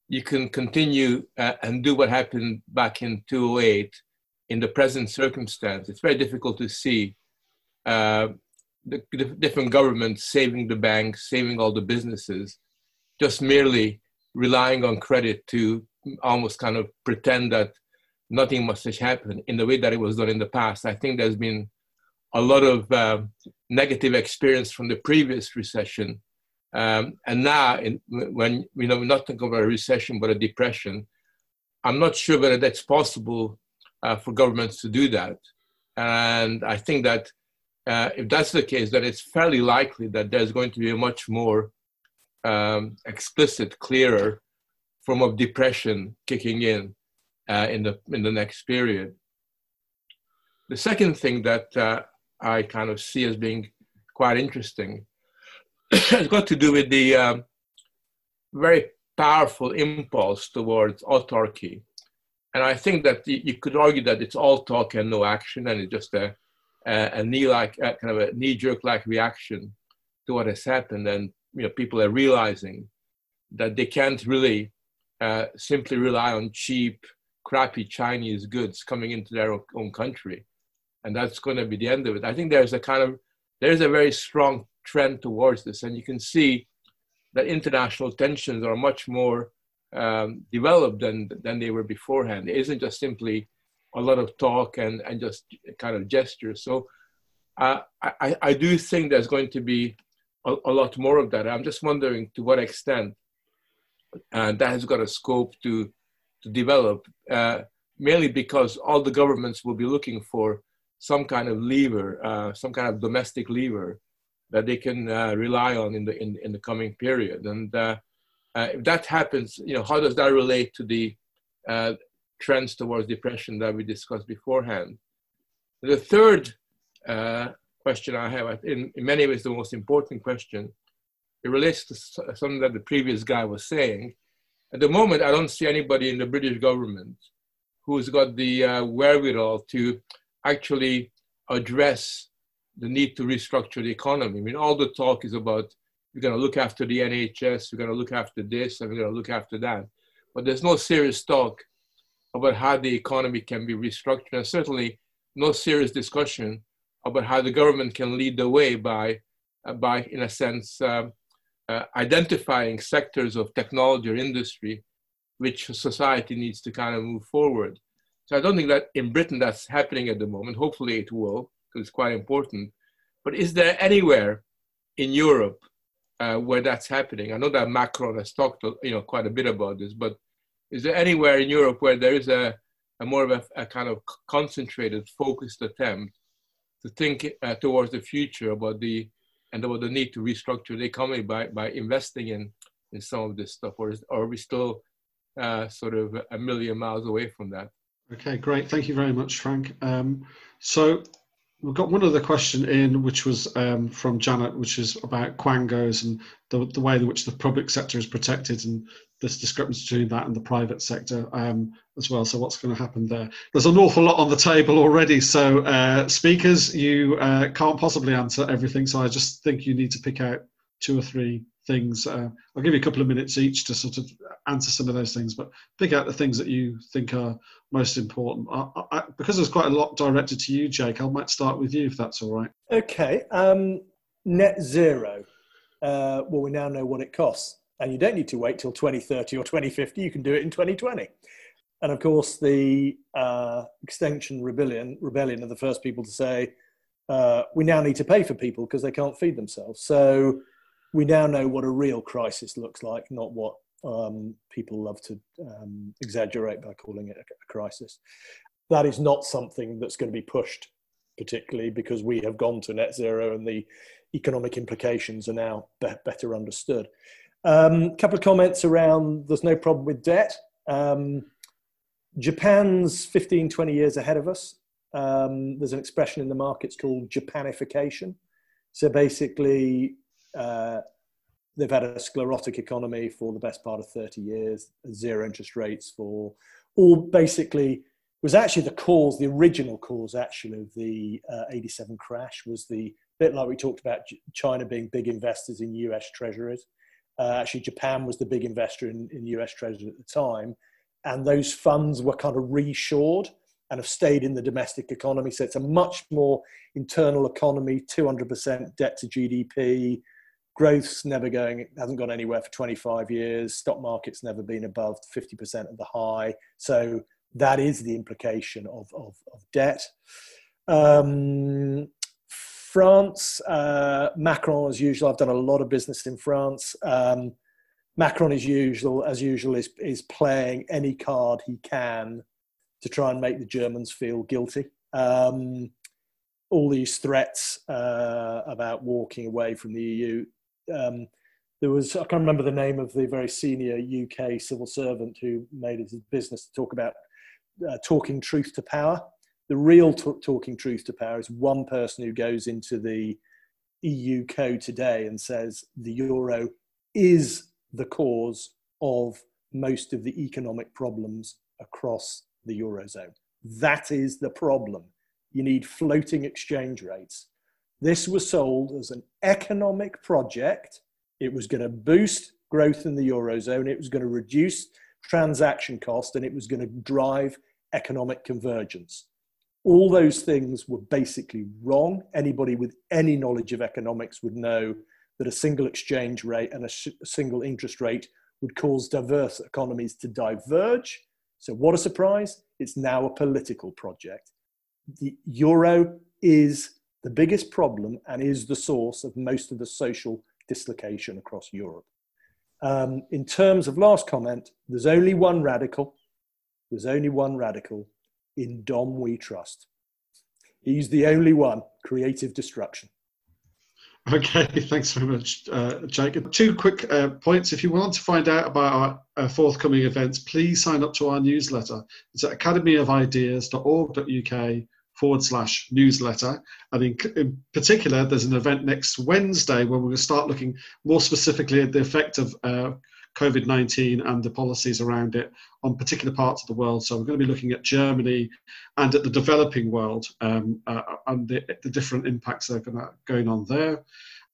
you can continue uh, and do what happened back in 2008 in the present circumstance. It's very difficult to see uh, the, the different governments saving the banks, saving all the businesses, just merely relying on credit to almost kind of pretend that nothing must have happened in the way that it was done in the past. I think there's been a lot of uh, negative experience from the previous recession. Um, and now, in, when you know, not talking about a recession but a depression, I'm not sure whether that's possible uh, for governments to do that. And I think that uh, if that's the case, that it's fairly likely that there's going to be a much more um, explicit, clearer form of depression kicking in uh, in the in the next period. The second thing that uh, I kind of see as being quite interesting has got to do with the um, very powerful impulse towards autarky. And I think that you could argue that it's all talk and no action, and it's just a, a, a knee-like, a kind of a knee-jerk-like reaction to what has happened. And you know, people are realizing that they can't really uh, simply rely on cheap, crappy Chinese goods coming into their own country. And that's going to be the end of it. I think there's a kind of, there's a very strong trend towards this. And you can see that international tensions are much more um, developed than than they were beforehand. It isn't just simply a lot of talk and and just kind of gestures. So uh, I I do think there's going to be a, a, lot more of that. I'm just wondering to what extent uh, that has got a scope to to develop. Uh, mainly because all the governments will be looking for some kind of lever, uh, some kind of domestic lever that they can uh, rely on in the in, in the coming period. And uh, uh if that happens, you know, how does that relate to the trends towards depression that we discussed beforehand? The third question I have, in, in many ways, the most important question, it relates to something that the previous guy was saying. At the moment, I don't see anybody in the British government who's got the wherewithal to actually address the need to restructure the economy. I mean, all the talk is about we're going to look after the NHS, we're going to look after this, and we're going to look after that. But there's no serious talk about how the economy can be restructured, and certainly no serious discussion about how the government can lead the way by, uh, by in a sense, um, uh, identifying sectors of technology or industry which society needs to kind of move forward. So I don't think that in Britain that's happening at the moment. Hopefully it will, because it's quite important. But is there anywhere in Europe uh, where that's happening? I know that Macron has talked, you know, quite a bit about this, but is there anywhere in Europe where there is a, a more of a, a, kind of concentrated, focused attempt to think uh, towards the future about the and about the need to restructure the economy by, by investing in, in some of this stuff, or, is, are we still uh, sort of a million miles away from that? Okay, great. Thank you very much, Frank. Um, so we've got one other question in, which was um, from Janet, which is about quangos and the, the way in which the public sector is protected and this discrepancy between that and the private sector um, as well. So what's going to happen there? There's an awful lot on the table already. So uh, speakers, you uh, can't possibly answer everything. So I just think you need to pick out two or three things. Uh, I'll give you a couple of minutes each to sort of answer some of those things, but pick out the things that you think are most important. I, I, because there's quite a lot directed to you, Jake, I might start with you if that's all right. Okay. Um, net zero. Uh, well, we now know what it costs, and you don't need to wait till 2030 or 2050. You can do it in 2020. And of course, the uh, Rebellion, Rebellion are the first people to say, uh, we now need to pay for people because they can't feed themselves. So we now know what a real crisis looks like, not what um, people love to um, exaggerate by calling it a, a, crisis. That is not something that's going to be pushed particularly because we have gone to net zero and the economic implications are now be- better understood. A um, couple of comments around there's no problem with debt. Um, Japan's 15, 20 years ahead of us. Um, there's an expression in the markets called Japanification. So basically, uh, they've had a sclerotic economy for the best part of 30 years, zero interest rates for all basically was actually the cause, the original cause actually of the uh, 87 crash was the bit like we talked about China being big investors in US treasuries. Uh, actually, Japan was the big investor in, in US Treasury at the time. And those funds were kind of reshored and have stayed in the domestic economy. So it's a much more internal economy, 200% debt to GDP, growth's never going it hasn't gone anywhere for 25 years stock market's never been above 50% of the high so that is the implication of, of, of debt um, france uh, macron as usual. I've done a lot of business in france. Um, macron as usual as usual is, is playing any card he can to try and make the germans feel guilty. Um, all these threats uh, about walking away from the EU um, there was I can't remember the name of the very senior UK civil servant who made it his business to talk about uh, talking truth to power. The real t- talking truth to power is one person who goes into the EU code today and says the euro is the cause of most of the economic problems across the eurozone. That is the problem. You need floating exchange rates. This was sold as an economic project. It was going to boost growth in the Eurozone, it was going to reduce transaction cost, and it was going to drive economic convergence. All those things were basically wrong. Anybody with any knowledge of economics would know that a single exchange rate and a, sh- a single interest rate would cause diverse economies to diverge. So, what a surprise! It's now a political project. The euro is the biggest problem and is the source of most of the social dislocation across Europe. Um, in terms of last comment, there's only one radical. There's only one radical in Dom We Trust. He's the only one. Creative destruction. Okay, thanks very much, uh, Jake. Two quick uh, points. If you want to find out about our uh, forthcoming events, please sign up to our newsletter. It's at academyofideas.org.uk forward slash newsletter. And in, in, particular, there's an event next Wednesday where we're going to start looking more specifically at the effect of uh, COVID 19 and the policies around it on particular parts of the world. So we're going to be looking at Germany and at the developing world um, uh, and the, the, different impacts that are going, to, going on there.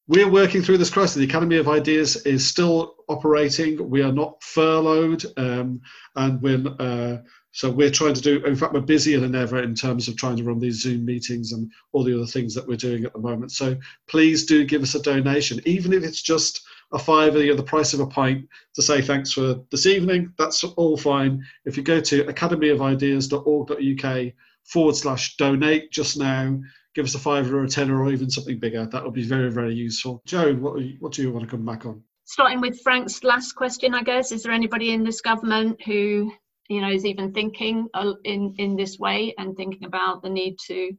We're working through this crisis. The Academy of Ideas is still operating. We are not furloughed, um, and we're uh, so we're trying to do. In fact, we're busier than ever in terms of trying to run these Zoom meetings and all the other things that we're doing at the moment. So please do give us a donation, even if it's just a fiver, you know, the price of a pint, to say thanks for this evening. That's all fine. If you go to academyofideas.org.uk forward slash donate just now, give us a fiver or a tenner or even something bigger. That would be very, very useful. Joan, what, what do you want to come back on? Starting with Frank's last question, I guess, is there anybody in this government who, you know, is even thinking uh, in, in this way and thinking about the need to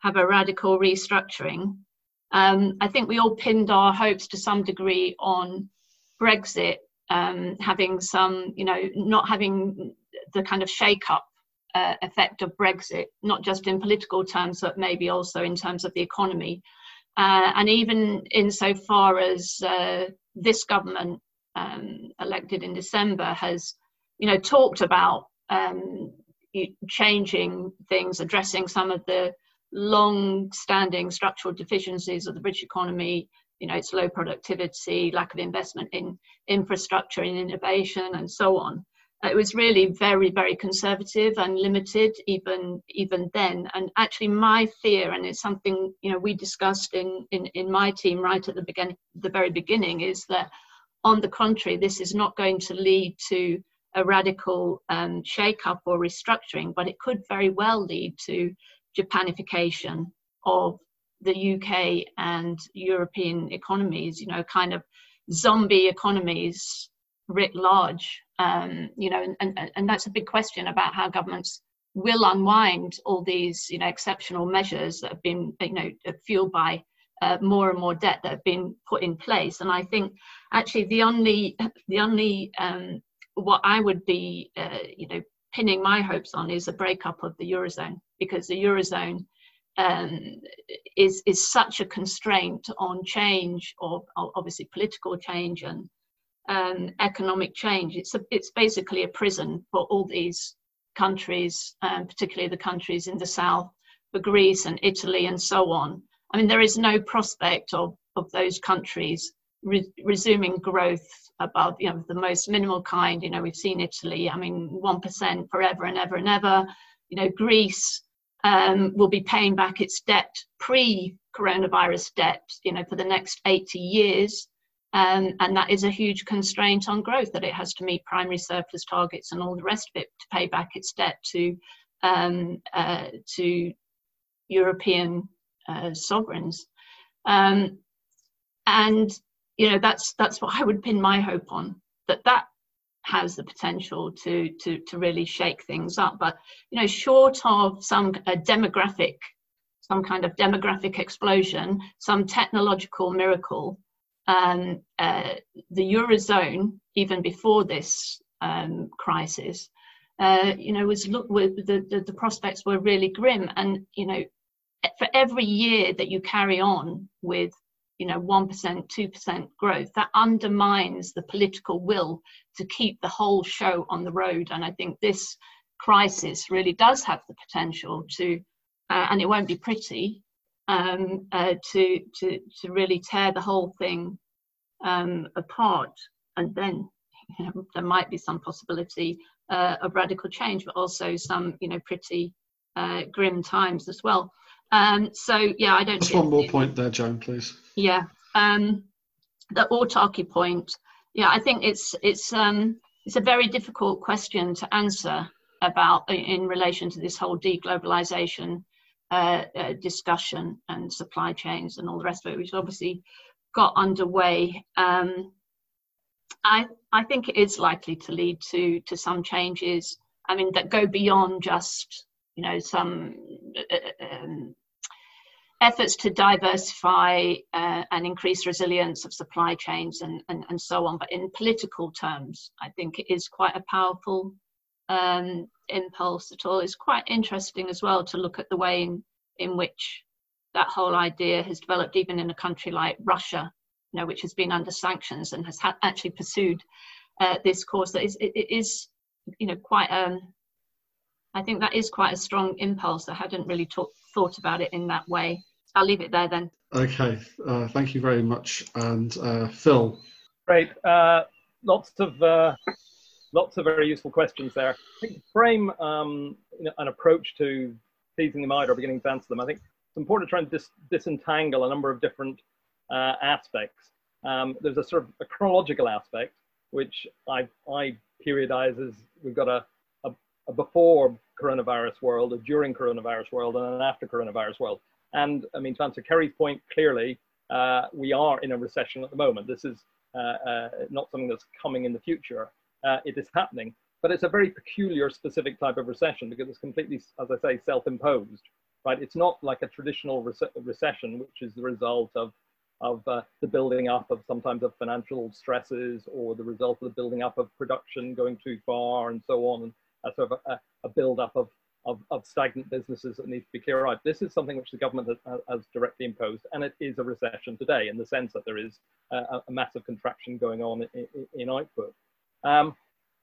have a radical restructuring? Um, I think we all pinned our hopes to some degree on Brexit um, having some, you know, not having the kind of shake-up uh, effect of Brexit, not just in political terms, but maybe also in terms of the economy. Uh, and even insofar as uh, this government um, elected in December has, you know, talked about um, changing things, addressing some of the long-standing structural deficiencies of the British economy, you know, its low productivity, lack of investment in infrastructure and innovation, and so on. It was really very, very conservative and limited, even even then. And actually, my fear, and it's something you know we discussed in in, in my team right at the beginning, the very beginning, is that on the contrary, this is not going to lead to a radical um, shake-up or restructuring, but it could very well lead to Japanification of the UK and European economies, you know, kind of zombie economies writ large, um, you know, and, and, and that's a big question about how governments will unwind all these, you know, exceptional measures that have been, you know, fueled by uh, more and more debt that have been put in place. And I think actually the only, the only, um, what I would be, uh, you know, pinning my hopes on is a breakup of the eurozone because the eurozone um, is is such a constraint on change or, or obviously political change and um, economic change. It's a, it's basically a prison for all these countries, um, particularly the countries in the south, for Greece and Italy and so on. I mean, there is no prospect of of those countries re- resuming growth above you know the most minimal kind. You know we've seen italy i mean 1% forever and ever and ever. You know greece um, will be paying back its debt pre coronavirus debt you know for the next 80 years. Um, and that is a huge constraint on growth that it has to meet primary surplus targets and all the rest of it to pay back its debt to um, uh, to european uh, sovereigns. Um, and you know that's that's what I would pin my hope on that that has the potential to to to really shake things up. But you know, short of some a demographic, some kind of demographic explosion, some technological miracle, um, uh, the eurozone, even before this um, crisis, uh, you know, was look with the, the the prospects were really grim, and you know, for every year that you carry on with you know 1% 2% growth that undermines the political will to keep the whole show on the road. And i think this crisis really does have the potential to uh, and it won't be pretty um, uh, to, to to really tear the whole thing um, apart. And then you know, there might be some possibility uh, of radical change but also some you know pretty uh, grim times as well um, so yeah, I don't. Just one more point there, Joan, please. Yeah, um, the autarky point. Yeah, I think it's it's um, it's a very difficult question to answer about in relation to this whole deglobalization uh, uh, discussion and supply chains and all the rest of it, which obviously got underway. Um, I I think it is likely to lead to to some changes. I mean that go beyond just you know some uh, uh um, efforts to diversify uh, and increase resilience of supply chains and, and, and so on. But in political terms, I think it is quite a powerful um, impulse at all. It's quite interesting as well to look at the way in, in which that whole idea has developed, even in a country like Russia, you know, which has been under sanctions and has ha- actually pursued uh, this course. That is, it, it is, you know, quite. Um, I think that is quite a strong impulse. I hadn't really thought about it in that way. I'll leave it there then. Okay, uh, thank you very much. And uh, Phil. Great. Uh, lots of uh, lots of very useful questions there. I think to frame um, an approach to teasing them out or beginning to answer them, I think it's important to try and dis- disentangle a number of different uh, aspects. Um, there's a sort of a chronological aspect, which I, I periodize as we've got a, a, a before coronavirus world, a during coronavirus world, and an after coronavirus world. And I mean, to answer Kerry's point clearly, uh, we are in a recession at the moment. This is uh, uh, not something that's coming in the future. Uh, it is happening, but it's a very peculiar, specific type of recession because it's completely, as I say, self-imposed. Right? It's not like a traditional recession, which is the result of of uh, the building up of sometimes of financial stresses or the result of the building up of production going too far and so on, and a sort of a, a build up of of, of stagnant businesses that need to be cleared out. This is something which the government has, has, directly imposed, and it is a recession today in the sense that there is a, a massive contraction going on in, in, output. Um,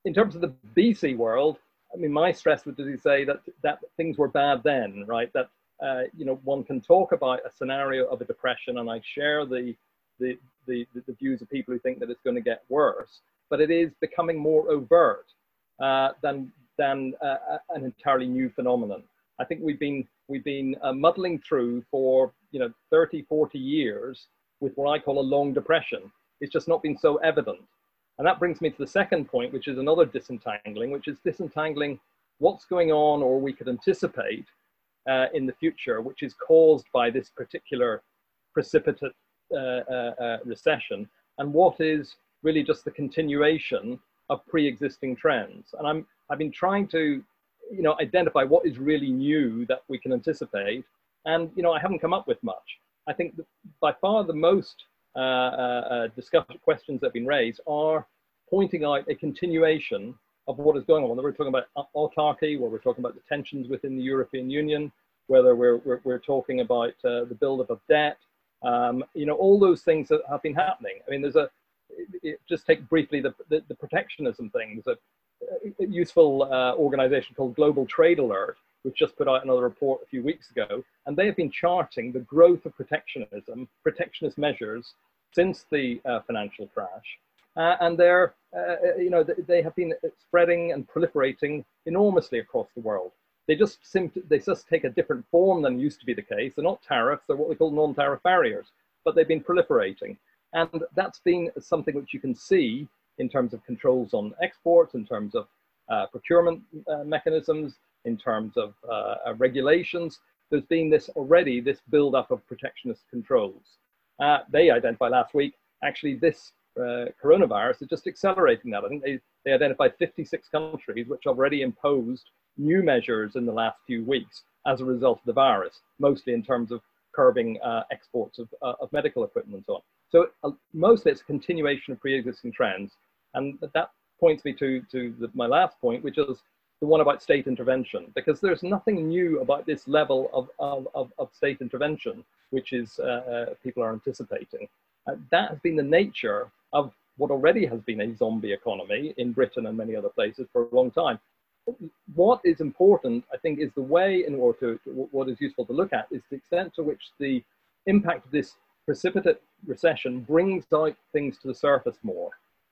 in terms of the BC world, I mean, my stress would be say that that things were bad then, right? That uh, you know, one can talk about a scenario of a depression, and I share the the, the, the views of people who think that it's going to get worse, but it is becoming more overt uh, than than uh, an entirely new phenomenon. I think we've been we've been uh, muddling through for you know 30, 40 years with what I call a long depression. It's just not been so evident. And that brings me to the second point, which is another disentangling, which is disentangling what's going on or we could anticipate uh, in the future, which is caused by this particular precipitate uh, uh, uh recession, and what is really just the continuation of pre-existing trends. And I'm I've been trying to, you know, identify what is really new that we can anticipate, and you know, I haven't come up with much. I think by far the most uh, uh, uh, discussion questions that have been raised are pointing out a continuation of what is going on. Whether we're talking about autarky, where we're talking about the tensions within the European Union, whether we're, we're, we're talking about uh, the buildup of debt, um, you know, all those things that have been happening. I mean, there's a, it, just take briefly the, the, the protectionism thing. There's a, a useful uh, organization called Global Trade Alert, which just put out another report a few weeks ago, and they have been charting the growth of protectionism, protectionist measures since the uh, financial crash. Uh, and they're, uh, you know, they have been spreading and proliferating enormously across the world. They just seem they just take a different form than used to be the case. They're not tariffs, they're what we call non-tariff barriers, but they've been proliferating. And that's been something which you can see in terms of controls on exports, in terms of uh, procurement uh, mechanisms, in terms of uh, uh, regulations. There's been this already, this build up of protectionist controls. Uh, they identified last week, actually this coronavirus is just accelerating that. I think they, they identified 56 countries which already imposed new measures in the last few weeks as a result of the virus, mostly in terms of curbing uh, exports of, uh, of medical equipment and so on. So uh, mostly it's a continuation of pre-existing trends. And that points me to, to the, my last point, which is the one about state intervention, because there's nothing new about this level of, of, of, of state intervention, which is uh, uh, people are anticipating. Uh, that has been the nature of what already has been a zombie economy in Britain and many other places for a long time. What is important, I think, is the way in order to, to what is useful to look at is the extent to which the impact of this precipitate recession brings out things to the surface more.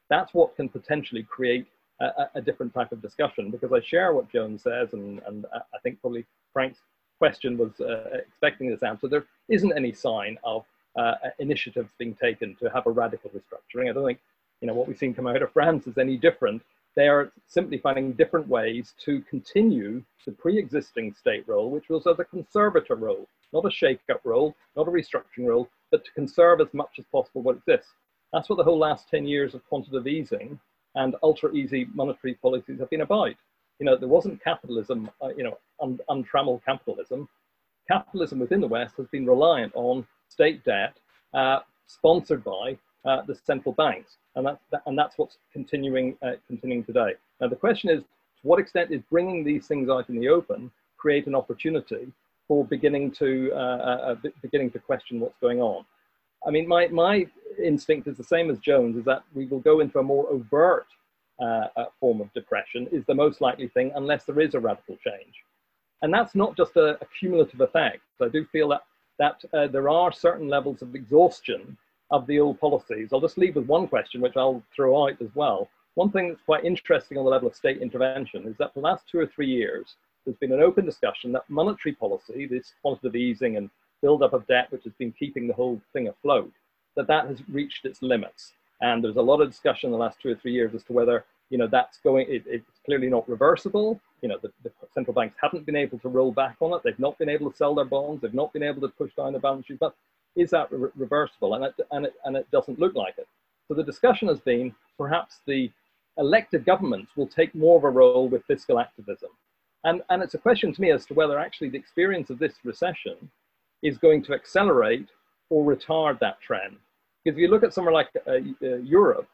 That's what can potentially create a, a, different type of discussion because I share what Joan says, and, and I think probably Frank's question was uh, expecting this answer. There isn't any sign of uh, initiatives being taken to have a radical restructuring. I don't think you know, what we've seen come out of France is any different. They are simply finding different ways to continue the pre-existing state role, which was as a conservator role, not a shake-up role, not a restructuring role, but to conserve as much as possible what exists. That's what the whole last 10 years of quantitative easing and ultra easy monetary policies have been about. You know, there wasn't capitalism, uh, you know, un- untrammeled capitalism. Capitalism within the West has been reliant on state debt uh, sponsored by uh, the central banks, and that's that, and that's what's continuing uh, continuing today. Now the question is, to what extent is bringing these things out in the open create an opportunity for beginning to uh, uh, uh, beginning to question what's going on? I mean, my my instinct is the same as Joan's, is that we will go into a more overt form of depression is the most likely thing, unless there is a radical change. And that's not just a, a cumulative effect. I do feel that that uh, there are certain levels of exhaustion of the old policies. I'll just leave with one question, which I'll throw out as well. One thing that's quite interesting on the level of state intervention is that for the last two or three years, there's been an open discussion that monetary policy, this quantitative easing and build-up of debt, which has been keeping the whole thing afloat, that that has reached its limits. And there's a lot of discussion in the last two or three years as to whether you know that's going. It, it's clearly not reversible. You know, the, the, central banks haven't been able to roll back on it. They've not been able to sell their bonds. They've not been able to push down the balance sheet. But is that re- reversible? And it, and, it, and it doesn't look like it. So the discussion has been perhaps the elected governments will take more of a role with fiscal activism. And, and it's a question to me as to whether actually the experience of this recession is going to accelerate or retard that trend. Because if you look at somewhere like uh, uh, Europe,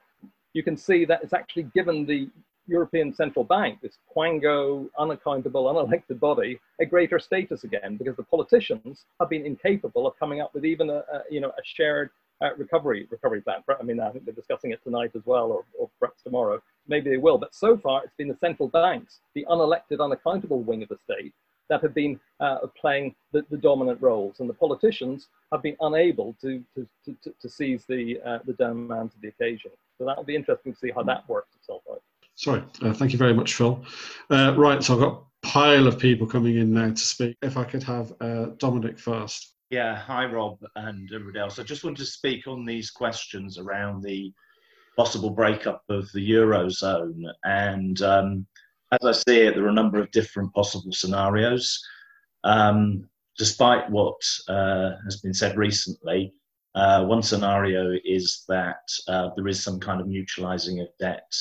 you can see that it's actually given the European Central Bank, this quango, unaccountable, unelected body, a greater status again because the politicians have been incapable of coming up with even a, a you know a shared uh, recovery recovery plan. I mean, I think they're discussing it tonight as well, or, or perhaps tomorrow. Maybe they will. But so far, it's been the central banks, the unelected, unaccountable wing of the state, that have been uh, playing the, the, dominant roles, and the politicians have been unable to to, to, to seize the uh, the demands of the occasion. So that will be interesting to see how that works itself out. Sorry, uh, thank you very much, Phil. Uh, right, so I've got a pile of people coming in now to speak. If I could have uh, Dominic first. Yeah, hi Rob and everybody else. I just wanted to speak on these questions around the possible breakup of the eurozone. And um, as I see it, there are a number of different possible scenarios. Um, despite what uh, has been said recently, uh, one scenario is that uh, there is some kind of mutualizing of debt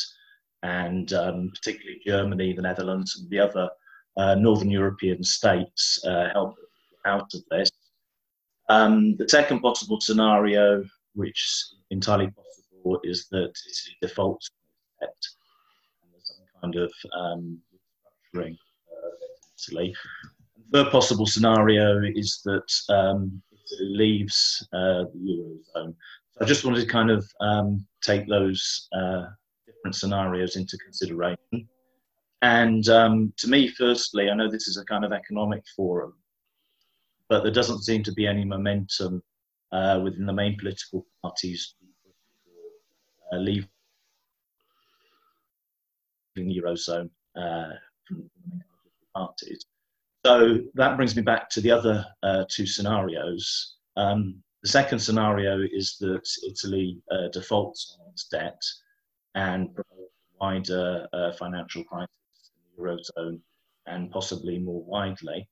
and um, particularly Germany, the Netherlands, and the other uh, Northern European states uh, help out of this. Um, the second possible scenario, which is entirely possible, is that Italy defaults debt and there's some kind of um, uh, third possible scenario is that um, Italy leaves uh, the eurozone. So I just wanted to kind of um, take those uh, different scenarios into consideration. And um, to me, firstly, I know this is a kind of economic forum, but there doesn't seem to be any momentum uh, within the main political parties uh, leaving the eurozone uh, from the main parties. So that brings me back to the other uh, two scenarios. Um, the second scenario is that Italy uh, defaults on its debt and wider uh, financial crisis in the Eurozone and possibly more widely.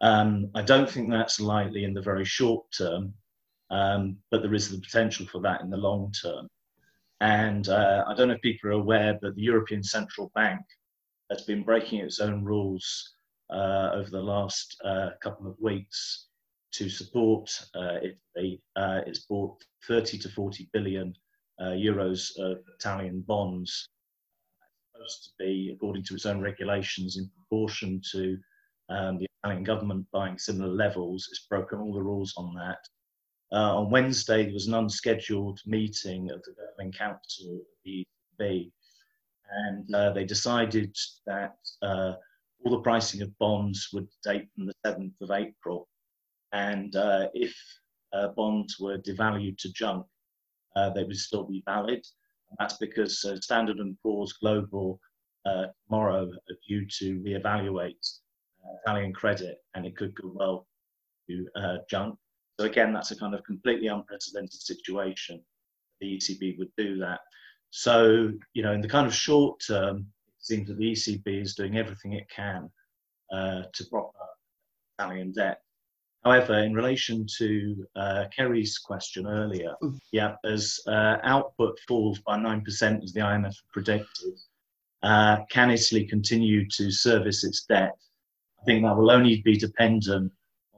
Um, I don't think that's likely in the very short term, um, but there is the potential for that in the long term. And uh, I don't know if people are aware, but the European Central Bank has been breaking its own rules uh, over the last uh, couple of weeks to support uh, Italy. Uh, it's bought 30 to 40 billion uh, euros of Italian bonds supposed to be, according to its own regulations, in proportion to um, the Italian government buying similar levels. It's broken all the rules on that. Uh, on Wednesday, there was an unscheduled meeting of the Governing Council the ECB, and uh, they decided that uh, all the pricing of bonds would date from the 7th of April. And uh, if uh, bonds were devalued to junk, uh, they would still be valid. And that's because Standard & Poor's Global tomorrow are due to reevaluate Italian credit and it could go well to uh, junk. So again, that's a kind of completely unprecedented situation. The ECB would do that. So, you know, in the kind of short term, it seems that the ECB is doing everything it can uh, to prop up Italian debt. However, in relation to uh, Kerry's question earlier, yeah, as uh, output falls by 9% as the IMF predicted, uh, can Italy continue to service its debt? I think that will only be dependent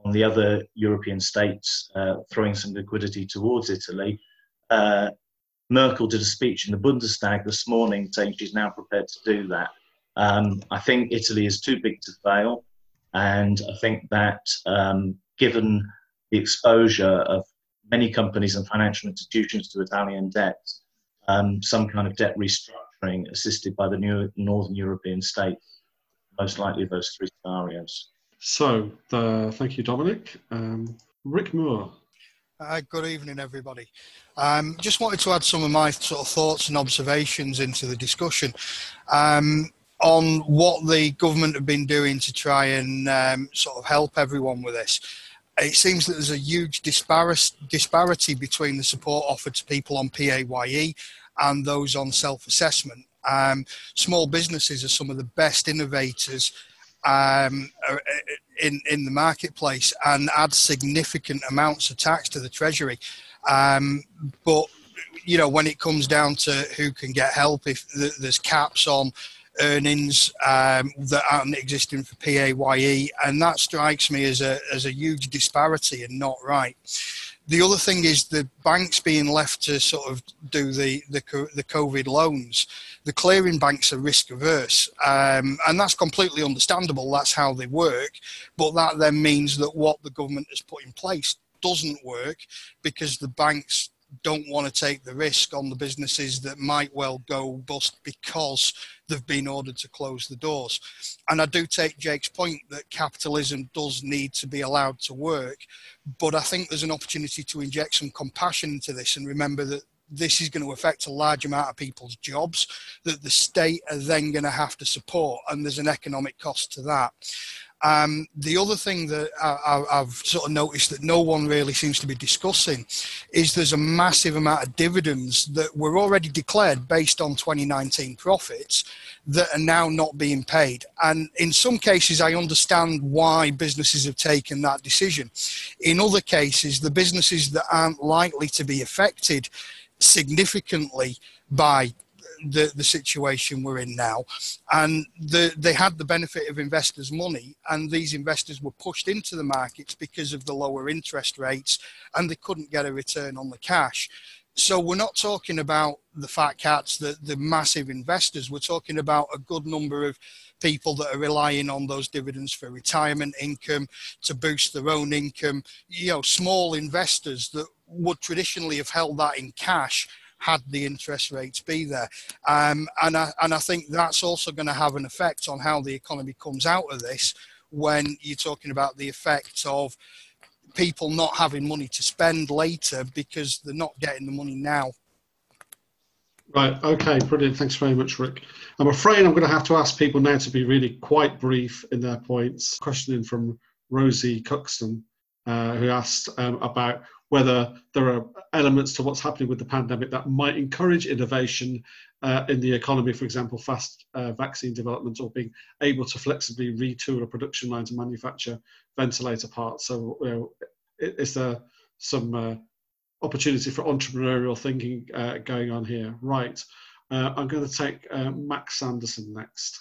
on the other European states uh, throwing some liquidity towards Italy. Uh, Merkel did a speech in the Bundestag this morning saying she's now prepared to do that. Um, I think Italy is too big to fail, and I think that um, given the exposure of many companies and financial institutions to Italian debt, um, some kind of debt restructuring assisted by the new Northern European states, most likely those three scenarios. So, thank you, Dominic. Um, Rick Moore. Uh, good evening, everybody. Um, just wanted to add some of my sort of thoughts and observations into the discussion um, on what the government have been doing to try and um, sort of help everyone with this. It seems that there's a huge disparity between the support offered to people on PAYE and those on self-assessment. Um, small businesses are some of the best innovators um, uh, in in the marketplace and add significant amounts of tax to the treasury. Um, but you know, when it comes down to who can get help, if there's caps on earnings um, that aren't existing for PAYE, and that strikes me as a as a huge disparity and not right. The other thing is the banks being left to sort of do the the, the COVID loans. The clearing banks are risk averse, um, and that's completely understandable. That's how they work, but that then means that what the government has put in place doesn't work because the banks don't want to take the risk on the businesses that might well go bust because they've been ordered to close the doors. And I do take Jake's point that capitalism does need to be allowed to work, but I think there's an opportunity to inject some compassion into this and remember that this is going to affect a large amount of people's jobs that the state are then going to have to support, and there's an economic cost to that. Um, the other thing that I, have sort of noticed that no one really seems to be discussing is there's a massive amount of dividends that were already declared based on 2019 profits that are now not being paid. And in some cases, I understand why businesses have taken that decision. In other cases, the businesses that aren't likely to be affected significantly by the, the situation we're in now. And the, they had the benefit of investors' money, and these investors were pushed into the markets because of the lower interest rates, and they couldn't get a return on the cash. So we're not talking about the fat cats, the, the massive investors. We're talking about a good number of people that are relying on those dividends for retirement income to boost their own income. You know, small investors that would traditionally have held that in cash had the interest rates be there. Um, and, I, and I think that's also going to have an effect on how the economy comes out of this when you're talking about the effect of people not having money to spend later because they're not getting the money now. Right, okay, brilliant. Thanks very much, Rick. I'm afraid I'm going to have to ask people now to be really quite brief in their points. Questioning from Rosie Cuxton, uh, who asked um, about whether there are elements to what's happening with the pandemic that might encourage innovation uh, in the economy, for example, fast uh, vaccine development or being able to flexibly retool a production line to manufacture ventilator parts. So, you know, is there some uh, opportunity for entrepreneurial thinking uh, going on here? Right. Uh, I'm going to take uh, Max Sanderson next.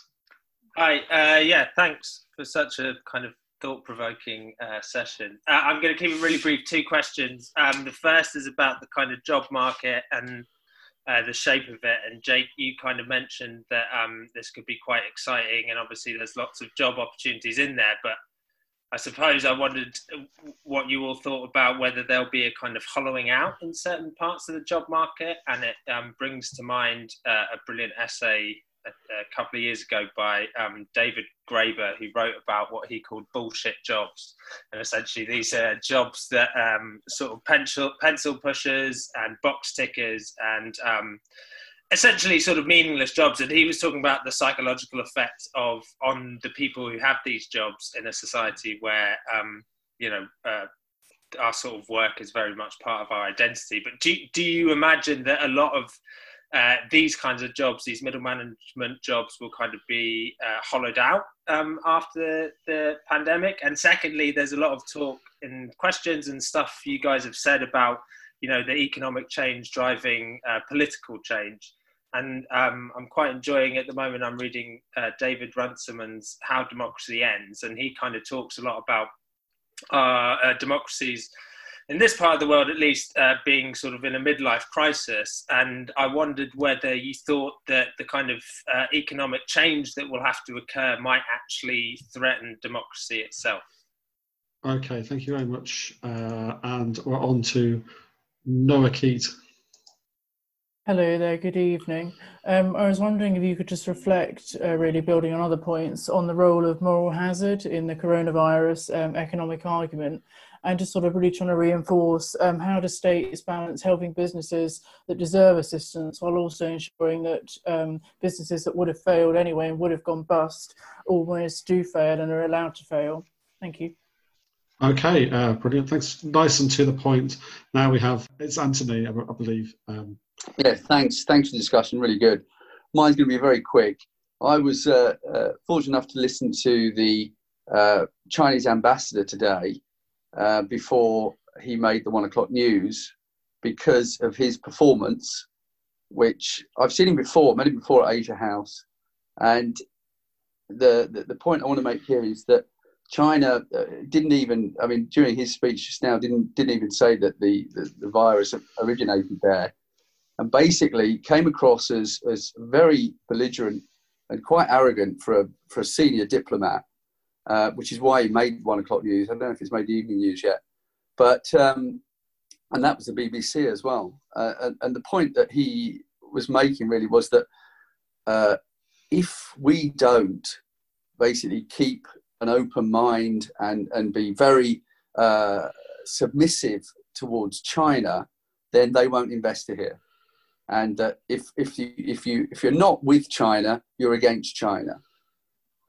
Hi. yeah. Thanks for such a kind of thought-provoking uh, session. Uh, I'm going to keep it really brief. Two questions. Um, the first is about the kind of job market and uh, the shape of it. And Jake, you kind of mentioned that um, this could be quite exciting, and obviously there's lots of job opportunities in there. But I suppose I wondered what you all thought about whether there'll be a kind of hollowing out in certain parts of the job market, and it um, brings to mind uh, a brilliant essay a, a couple of years ago by um, David Graeber, who wrote about what he called bullshit jobs. And essentially, these are jobs that um, sort of pencil, pencil pushers and box tickers and um, essentially sort of meaningless jobs. And he was talking about the psychological effect of on the people who have these jobs in a society where, um, you know, uh, our sort of work is very much part of our identity. But do, do you imagine that a lot of uh, these kinds of jobs, these middle management jobs, will kind of be uh, hollowed out um, after the pandemic. And secondly, there's a lot of talk and questions and stuff you guys have said about, you know, the economic change driving uh, political change. And um, I'm quite enjoying at the moment. I'm reading uh, David Runciman's How Democracy Ends, and he kind of talks a lot about uh, democracies in this part of the world, at least, uh, being sort of in a midlife crisis. And I wondered whether you thought that the kind of uh, economic change that will have to occur might actually threaten democracy itself. Okay, thank you very much. Uh, and we're on to Noah Keat. Hello there, good evening. Um, I was wondering if you could just reflect, uh, really building on other points, on the role of moral hazard in the coronavirus um, economic argument and just sort of really trying to reinforce um, how the state is balance helping businesses that deserve assistance while also ensuring that um, businesses that would have failed anyway and would have gone bust always do fail and are allowed to fail. Thank you. Okay, uh, brilliant. Thanks. Nice and to the point. Now we have it's Anthony, I, I believe. Um, yeah, thanks. Thanks for the discussion. Really good. Mine's going to be very quick. I was uh, uh, fortunate enough to listen to the uh, Chinese ambassador today, uh, before he made the one o'clock news because of his performance, which I've seen him before, met him before at Asia House. And the, the, the point I want to make here is that China uh, didn't even, I mean, during his speech just now, didn't, didn't even say that the, the, the virus originated there. And basically came across as, as very belligerent and quite arrogant for a, for a senior diplomat uh, which is why he made one o'clock news. I don't know if he's made the evening news yet, but um, and that was the BBC as well. Uh, and, and, the point that he was making really was that uh, if we don't basically keep an open mind and and be very uh, submissive towards China, then they won't invest here. And if if you if you if you're not with China, you're against China,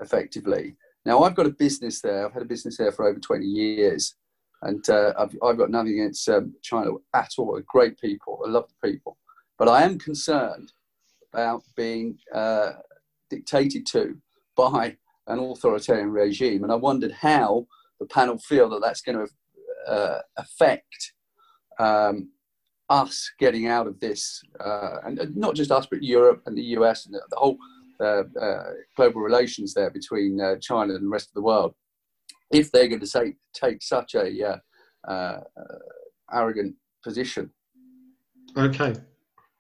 effectively. Now, I've got a business there. I've had a business there for over 20 years. And uh, I've, I've, got nothing against um, China at all. They're great people. I love the people. But I am concerned about being uh, dictated to by an authoritarian regime. And I wondered how the panel feel that that's going to uh, affect um, us getting out of this, uh, and not just us, but Europe and the US and the, the whole uh, uh, global relations there between uh, China and the rest of the world, if they're going to take, take such a arrogant position. Okay,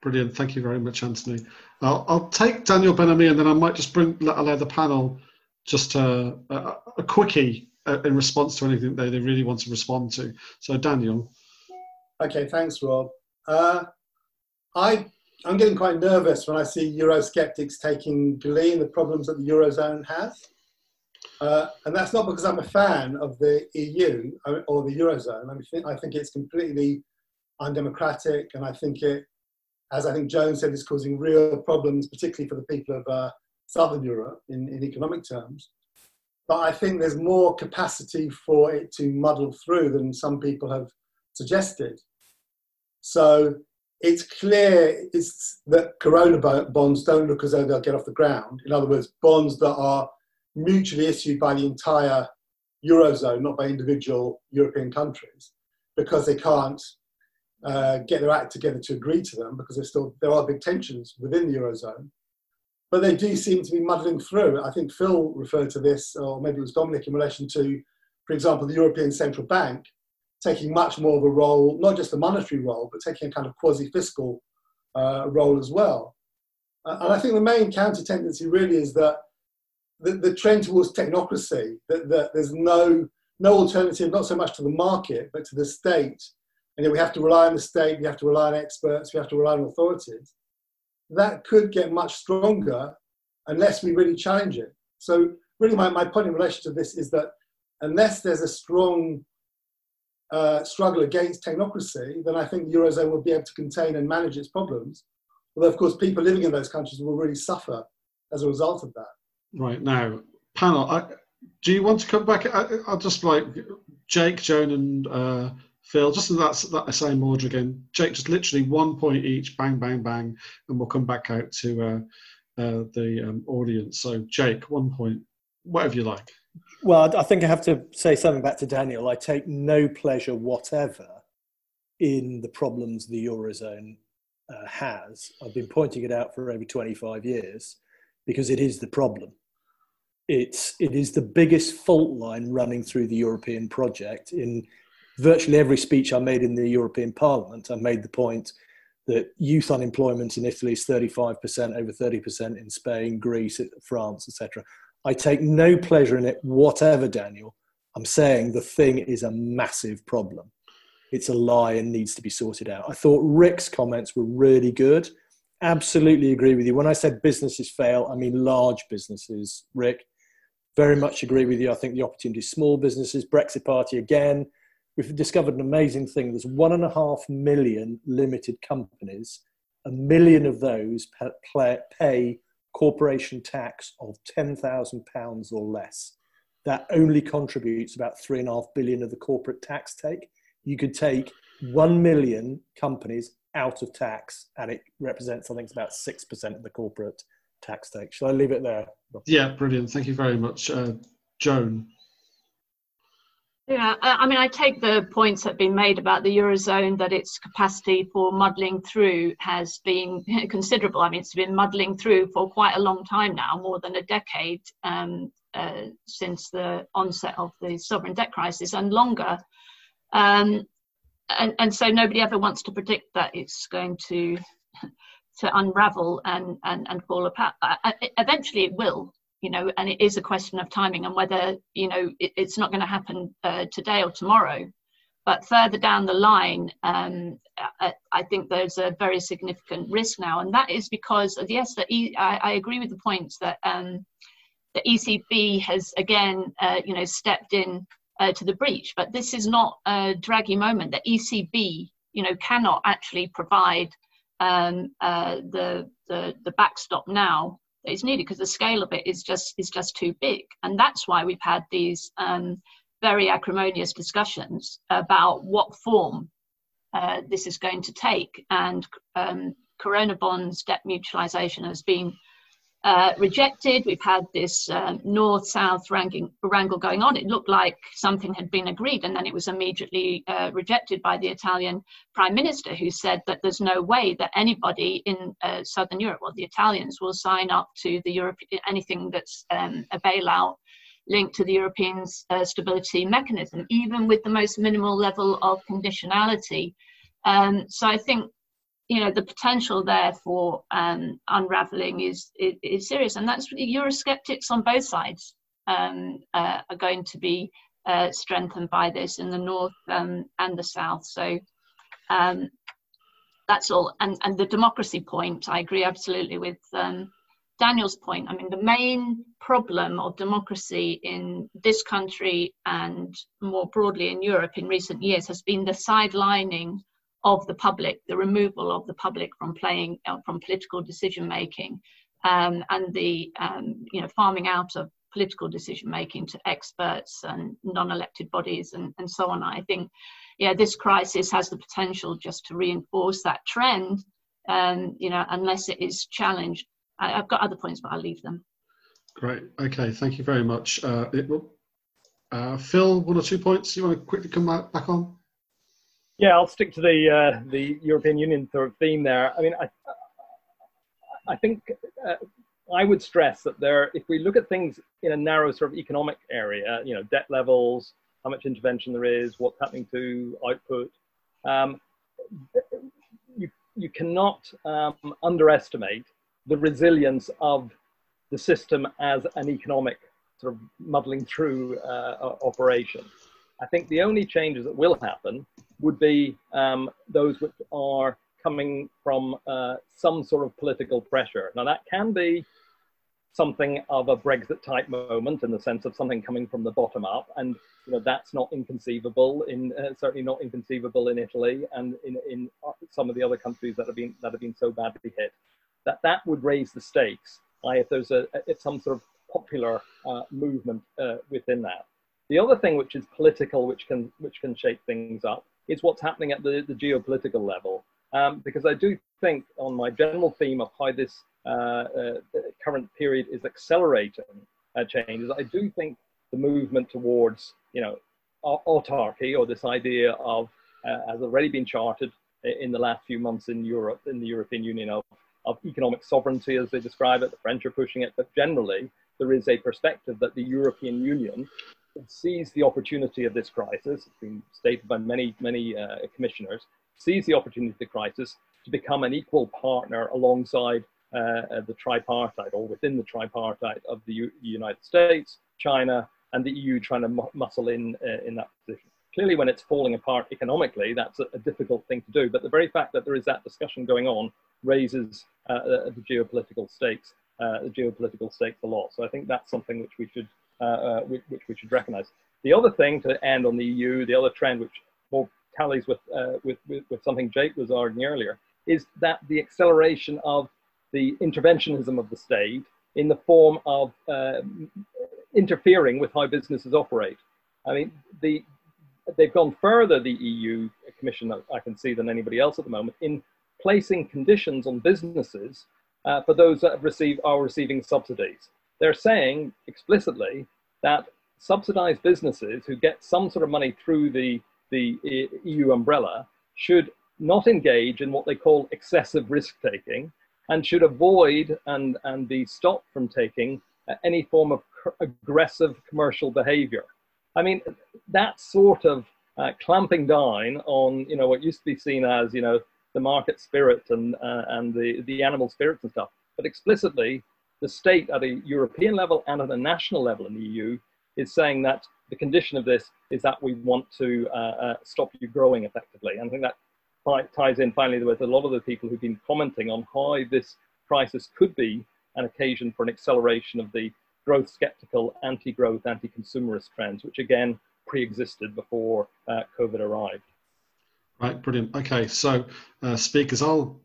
brilliant. Thank you very much, Anthony. I'll, I'll take Daniel Ben-Ami and then I might just bring let, allow the panel just a, a, a quickie in response to anything they, they really want to respond to. So, Daniel. Okay, thanks, Rob. Uh, I I'm getting quite nervous when I see Eurosceptics taking glee in the problems that the Eurozone has. Uh, and that's not because I'm a fan of the EU or the Eurozone. I, mean, I think it's completely undemocratic, and I think it, as I think Joan said, is causing real problems, particularly for the people of uh, Southern Europe in, in economic terms. But I think there's more capacity for it to muddle through than some people have suggested. So it's clear it's that corona bonds don't look as though they'll get off the ground. In other words, bonds that are mutually issued by the entire eurozone, not by individual European countries, because they can't uh, get their act together to agree to them, because there's still there are big tensions within the eurozone. But they do seem to be muddling through. I think Phil referred to this, or maybe it was Dominic, in relation to, for example, the European Central Bank taking much more of a role, not just a monetary role, but taking a kind of quasi fiscal uh, role as well. Uh, and I think the main counter tendency really is that the, the trend towards technocracy, that, that there's no, no alternative, not so much to the market, but to the state. And we have to rely on the state, we have to rely on experts, we have to rely on authorities. That could get much stronger unless we really challenge it. So, really, my, my point in relation to this is that unless there's a strong uh, struggle against technocracy, then I think the Eurozone will be able to contain and manage its problems. Although, of course, people living in those countries will really suffer as a result of that. Right now, panel, I, do you want to come back? I, will just like Jake, Joan, and uh, Phil, just in that, that same order again. Jake, just literally one point each, bang, bang, bang, and we'll come back out to uh, uh, the um, audience. So, Jake, one point, whatever you like. Well, I think I have to say something back to Daniel. I take no pleasure whatever in the problems the Eurozone uh, has. I've been pointing it out for over 25 years because it is the problem. It's, it is the biggest fault line running through the European project. In virtually every speech I made in the European Parliament, I made the point that youth unemployment in Italy is 35%, over 30% in Spain, Greece, France, etc. I take no pleasure in it whatever, Daniel. I'm saying the thing is a massive problem. It's a lie and needs to be sorted out. I thought Rick's comments were really good. Absolutely agree with you. When I said businesses fail, I mean large businesses, Rick. Very much agree with you. I think the opportunity is small businesses. Brexit Party again. We've discovered an amazing thing. There's one and a half million limited companies. A million of those pay corporation tax of £10,000 or less. That only contributes about three and a half billion of the corporate tax take. You could take 1 million companies out of tax and it represents, I think, it's about 6% of the corporate tax take. Shall I leave it there? Yeah, brilliant. Thank you very much. Uh, Joan. Yeah, I mean, I take the points that have been made about the Eurozone that its capacity for muddling through has been considerable. I mean, it's been muddling through for quite a long time now, more than a decade um, uh, since the onset of the sovereign debt crisis and longer. Um, and, and so nobody ever wants to predict that it's going to to unravel and, and, and fall apart. Uh, eventually it will, you know, and it is a question of timing and whether, you know, it, it's not going to happen uh, today or tomorrow. But further down the line, um, I, I, think there's a very significant risk now, and that is because, yes, the e, I, I agree with the points that um, the ECB has again, uh, you know, stepped in uh, to the breach. But this is not a Draghi moment. The ECB, you know, cannot actually provide um, uh, the, the the backstop now that is needed because the scale of it is just is just too big, and that's why we've had these um, very acrimonious discussions about what form uh, this is going to take, and um, Corona bonds debt mutualization has been uh, rejected. We've had this uh, north south wrangle going on. It looked like something had been agreed, and then it was immediately uh, rejected by the Italian prime minister, who said that there's no way that anybody in uh, southern Europe, well, the Italians, will sign up to the Europe anything that's um, a bailout linked to the European uh, stability mechanism, even with the most minimal level of conditionality. Um, so I think you know the potential there for um, unraveling is, is, is serious, and that's Eurosceptics on both sides um, uh, are going to be uh, strengthened by this in the north um, and the south. So um, that's all. And and the democracy point, I agree absolutely with um, Daniel's point. I mean, the main problem of democracy in this country and more broadly in Europe in recent years has been the sidelining of the public, the removal of the public from playing, uh, from political decision making, um, and the um, you know farming out of political decision making to experts and non-elected bodies and, and so on. I think, yeah, this crisis has the potential just to reinforce that trend. Um, you know, unless it is challenged. I, have got other points, but I'll leave them. Great. Okay. Thank you very much. Uh, it, uh, Phil, one or two points you want to quickly come back on? Yeah, I'll stick to the uh, the European Union sort of theme there. I mean, I I think uh, I would stress that there, if we look at things in a narrow sort of economic area, you know, debt levels, how much intervention there is, what's happening to output, um, you you cannot um, underestimate the resilience of the system as an economic sort of muddling through uh, operation. I think the only changes that will happen would be um, those which are coming from uh, some sort of political pressure. Now, that can be something of a Brexit type moment in the sense of something coming from the bottom up. And you know, that's not inconceivable, in, uh, certainly not inconceivable in Italy and in, in some of the other countries that have been, that have been so badly hit. That that would raise the stakes if there's a, if some sort of popular uh, movement uh, within that. The other thing which is political, which can which can shake things up, is what's happening at the, the geopolitical level. Um, because I do think, on my general theme of how this uh, uh, current period is accelerating uh, changes, I do think the movement towards, you know, autarky or this idea of, uh, has already been charted in the last few months in Europe, in the European Union, of, of economic sovereignty as they describe it. The French are pushing it, but generally there is a perspective that the European Union sees the opportunity of this crisis, it's been stated by many, many uh, commissioners, sees the opportunity of the crisis to become an equal partner alongside uh, uh the tripartite or within the tripartite of the U United States, China, and the EU trying to mu muscle in uh, in that position. Clearly, when it's falling apart economically, that's a, a, difficult thing to do. But the very fact that there is that discussion going on raises uh, the geopolitical stakes, uh, the geopolitical stakes a lot. So I think that's something which we should uh, uh, which, which, we should recognize. The other thing to end on the EU, the other trend which more tallies with, uh, with, with, with something Jake was arguing earlier, is that the acceleration of the interventionism of the state in the form of uh, interfering with how businesses operate. I mean, the, they've gone further, the EU Commission, I can see, than anybody else at the moment, in placing conditions on businesses uh, for those that have received, are receiving subsidies. They're saying explicitly that subsidized businesses who get some sort of money through the, the EU umbrella should not engage in what they call excessive risk taking and should avoid and, and be stopped from taking any form of aggressive commercial behavior. I mean, that sort of uh, clamping down on, you know, what used to be seen as, you know, the market spirit and, uh, and the, the animal spirits and stuff, but explicitly the state at a European level and at a national level in the EU is saying that the condition of this is that we want to uh, uh, stop you growing effectively. And I think that ties in finally with a lot of the people who've been commenting on how this crisis could be an occasion for an acceleration of the growth skeptical, anti growth, anti consumerist trends, which again pre existed before uh, COVID arrived. Right, brilliant. Okay, so uh, speakers, I'll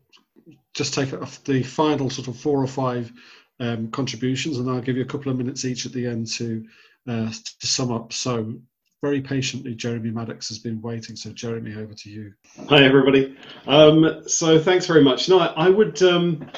just take off the final sort of four or five um, contributions, and I'll give you a couple of minutes each at the end to uh, to sum up. So, very patiently, Jeremy Maddox has been waiting. So, Jeremy, over to you. Hi, everybody. Um, so, thanks very much. No, I, I would um,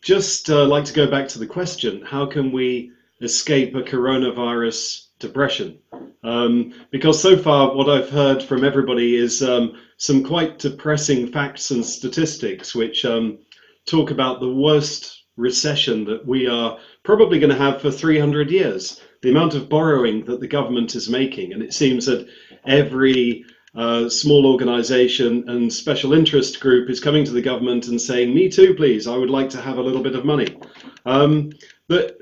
just uh, like to go back to the question: How can we escape a coronavirus depression? Um, because so far, what I've heard from everybody is um, some quite depressing facts and statistics, which um, talk about the worst recession that we are probably going to have for 300 years. The amount of borrowing that the government is making, and it seems that every uh, small organization and special interest group is coming to the government and saying, Me too, please, I would like to have a little bit of money. Um, but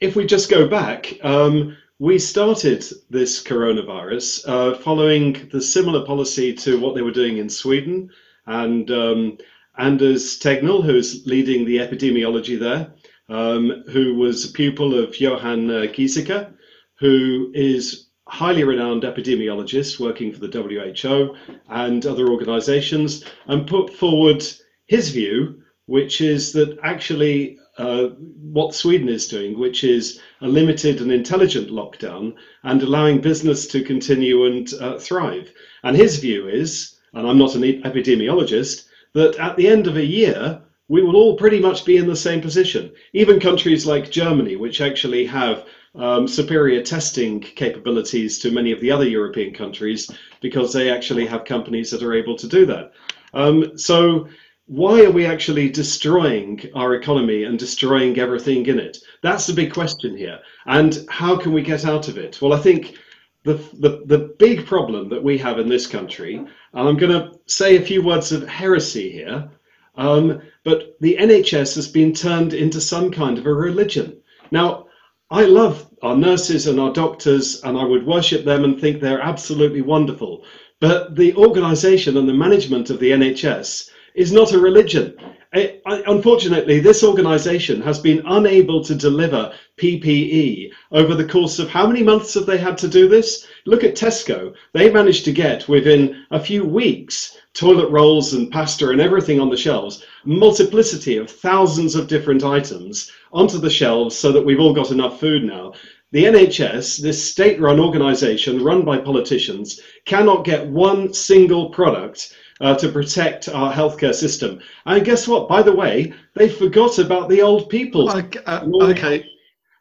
if we just go back, um, we started this coronavirus uh, following the similar policy to what they were doing in Sweden and um, Anders Tegnell, who's leading the epidemiology there, um, who was a pupil of Johan uh, Giesecke, who is highly renowned epidemiologist working for the WHO and other organizations, and put forward his view, which is that actually uh, what Sweden is doing, which is a limited and intelligent lockdown and allowing business to continue and uh, thrive. And his view is, and I'm not an epidemiologist, that at the end of a year, we will all pretty much be in the same position. Even countries like Germany, which actually have um, superior testing capabilities to many of the other European countries, because they actually have companies that are able to do that. Um, so, why are we actually destroying our economy and destroying everything in it? That's the big question here. And how can we get out of it? Well, I think the, the, the big problem that we have in this country, and I'm going to say a few words of heresy here, um, but the NHS has been turned into some kind of a religion. Now, I love our nurses and our doctors, and I would worship them and think they're absolutely wonderful. But the organisation and the management of the NHS is not a religion. Unfortunately, this organization has been unable to deliver PPE over the course of how many months have they had to do this? Look at Tesco. They managed to get within a few weeks toilet rolls and pasta and everything on the shelves, multiplicity of thousands of different items onto the shelves so that we've all got enough food now. the NHS, this state run organization run by politicians, cannot get one single product uh, to protect our healthcare system. And guess what? By the way, they forgot about the old people. Okay, uh, okay.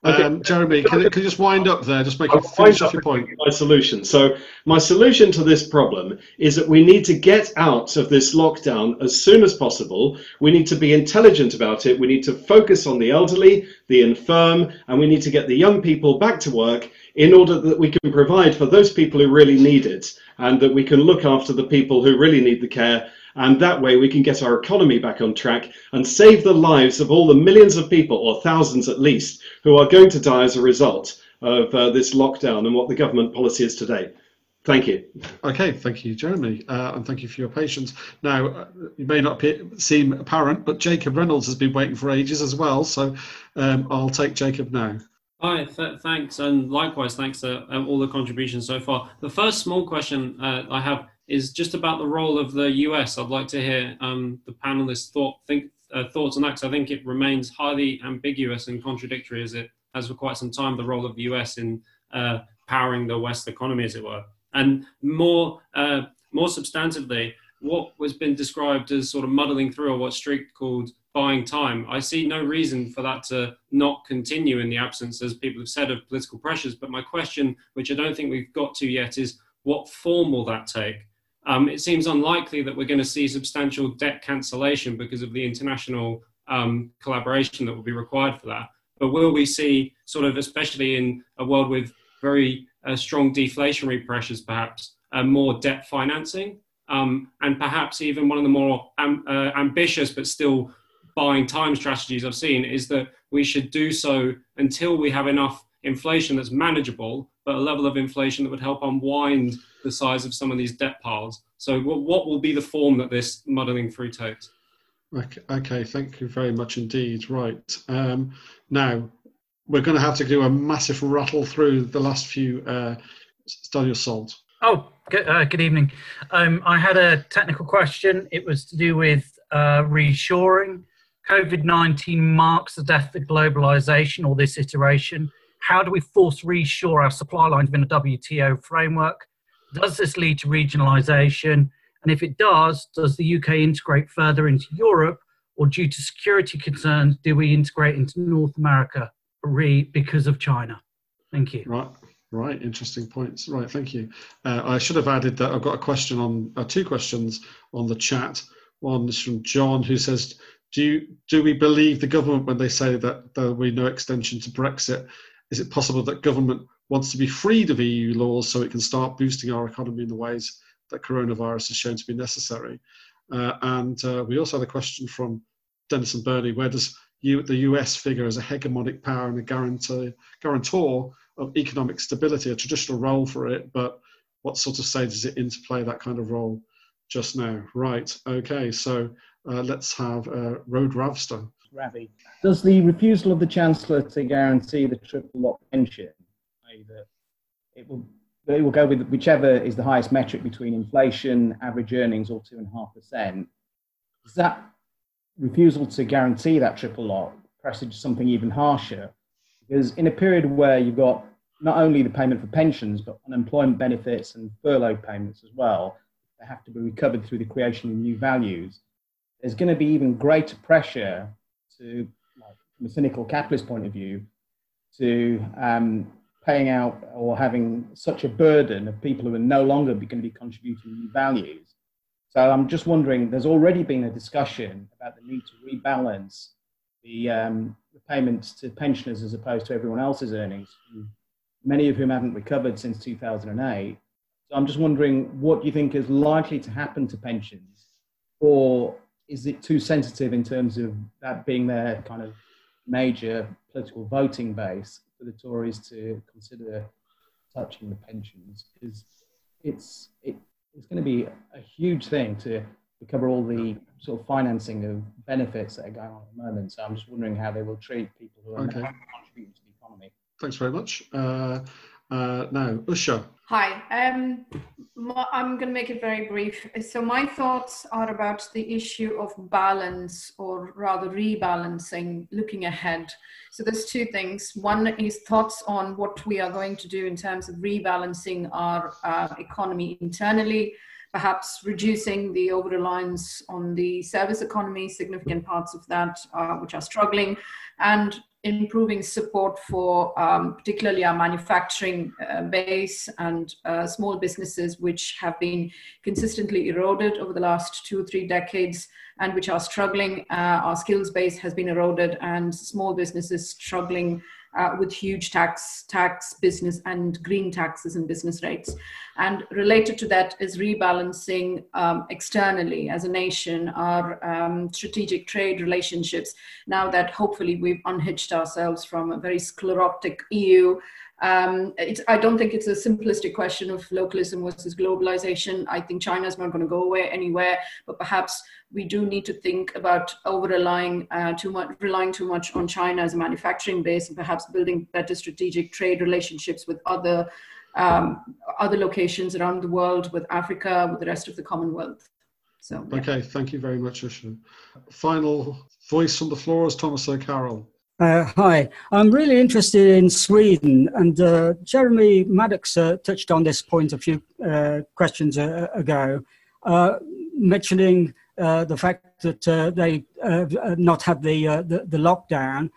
Okay. Um, Jeremy, can, can you just wind up there? Just make it finish off your point. My solution. So, my solution to this problem is that we need to get out of this lockdown as soon as possible. We need to be intelligent about it. We need to focus on the elderly, the infirm, and we need to get the young people back to work in order that we can provide for those people who really need it and that we can look after the people who really need the care and that way we can get our economy back on track and save the lives of all the millions of people, or thousands at least, who are going to die as a result of uh, this lockdown and what the government policy is today. Thank you. Okay, thank you, Jeremy, uh, and thank you for your patience. Now, uh, you may not seem apparent, but Jacob Reynolds has been waiting for ages as well, so um, I'll take Jacob now. Hi, th- thanks, and likewise, thanks for um, all the contributions so far. The first small question uh, I have is just about the role of the US. I'd like to hear um, the panelists' thought, think, uh, thoughts on that because I think it remains highly ambiguous and contradictory as it has for quite some time, the role of the US in uh, powering the West economy, as it were. And more, uh, more substantively, what was been described as sort of muddling through or what Streeck called buying time. I see no reason for that to not continue in the absence, as people have said, of political pressures. But my question, which I don't think we've got to yet, is what form will that take? Um, it seems unlikely that we're going to see substantial debt cancellation because of the international um, collaboration that will be required for that. But will we see, sort of, especially in a world with very uh, strong deflationary pressures, perhaps uh, more debt financing, um, and perhaps even one of the more am, uh, ambitious but still buying time strategies I've seen is that we should do so until we have enough inflation that's manageable, but a level of inflation that would help unwind the size of some of these debt piles. So, what will be the form that this muddling through takes? Okay, okay thank you very much indeed. Right. Um, now, we're going to have to do a massive rattle through the last few. Uh, Daniel Salt. Oh, good, uh, good evening. Um, I had a technical question. It was to do with uh, reshoring. COVID 19 marks the death of globalization or this iteration. How do we force reshore our supply lines within a WTO framework? Does this lead to regionalization? And if it does, does the UK integrate further into Europe, or due to security concerns, do we integrate into North America re because of China? Thank you. Right. Right, interesting points. Right, thank you. Uh, I should have added that I've got a question on uh, two questions on the chat. One is from John, who says, "Do you, do we believe the government when they say that there will be no extension to Brexit? Is it possible that government wants to be freed of EU laws so it can start boosting our economy in the ways that coronavirus has shown to be necessary. Uh, and uh, we also had a question from Dennis and Bernie where does the US figure as a hegemonic power and a guarantee, guarantor of economic stability, a traditional role for it, but what sort of say does it interplay that kind of role just now? Right, okay, so uh, let's have uh, Road Ravster. Ravi. Does the refusal of the Chancellor to guarantee the triple lock pension that it will it will go with whichever is the highest metric between inflation, average earnings, or two and a half percent. Does that refusal to guarantee that triple lock presage something even harsher? Because in a period where you've got not only the payment for pensions, but unemployment benefits and furlough payments as well, they have to be recovered through the creation of new values. There's going to be even greater pressure to, like, from a cynical capitalist point of view, to um, paying out or having such a burden of people who are no longer going to be contributing new values. So I'm just wondering, there's already been a discussion about the need to rebalance the, um, the payments to pensioners as opposed to everyone else's earnings, many of whom haven't recovered since 2008. So I'm just wondering, what you think is likely to happen to pensions? Or is it too sensitive in terms of that being their kind of major political voting base for the Tories to consider touching the pensions because it's it, it's going to be a huge thing to, cover all the sort of financing of benefits that are going on at the moment. So I'm just wondering how they will treat people who are okay. contributing to the economy. Thanks very much. Uh, uh, now, Usha. Hi. Um, I'm going to make it very brief. So, my thoughts are about the issue of balance, or rather rebalancing, looking ahead. So, there's two things. One is thoughts on what we are going to do in terms of rebalancing our uh, economy internally, perhaps reducing the over reliance on the service economy, significant parts of that uh, which are struggling, and improving support for um, particularly our manufacturing uh, base and uh, small businesses which have been consistently eroded over the last two or three decades and which are struggling. Uh, our skills base has been eroded and small businesses struggling uh, with huge tax, tax business and green taxes and business rates. And related to that is rebalancing um, externally as a nation our um, strategic trade relationships. Now that hopefully we've unhitched ourselves from a very sclerotic EU um, I don't think it's a simplistic question of localism versus globalization. I think China's not going to go away anywhere, but perhaps we do need to think about over relying uh, too much, relying too much on China as a manufacturing base, and perhaps building better strategic trade relationships with other um, other locations around the world, with Africa, with the rest of the Commonwealth. So. Yeah. Okay, thank you very much, Usha. Final voice on the floor is Thomas O'Carroll. Uh, hi, I'm really interested in Sweden, and uh, Jeremy Maddox uh, touched on this point a few uh, questions uh, ago, uh, mentioning the fact that they not had the, the, the lockdown,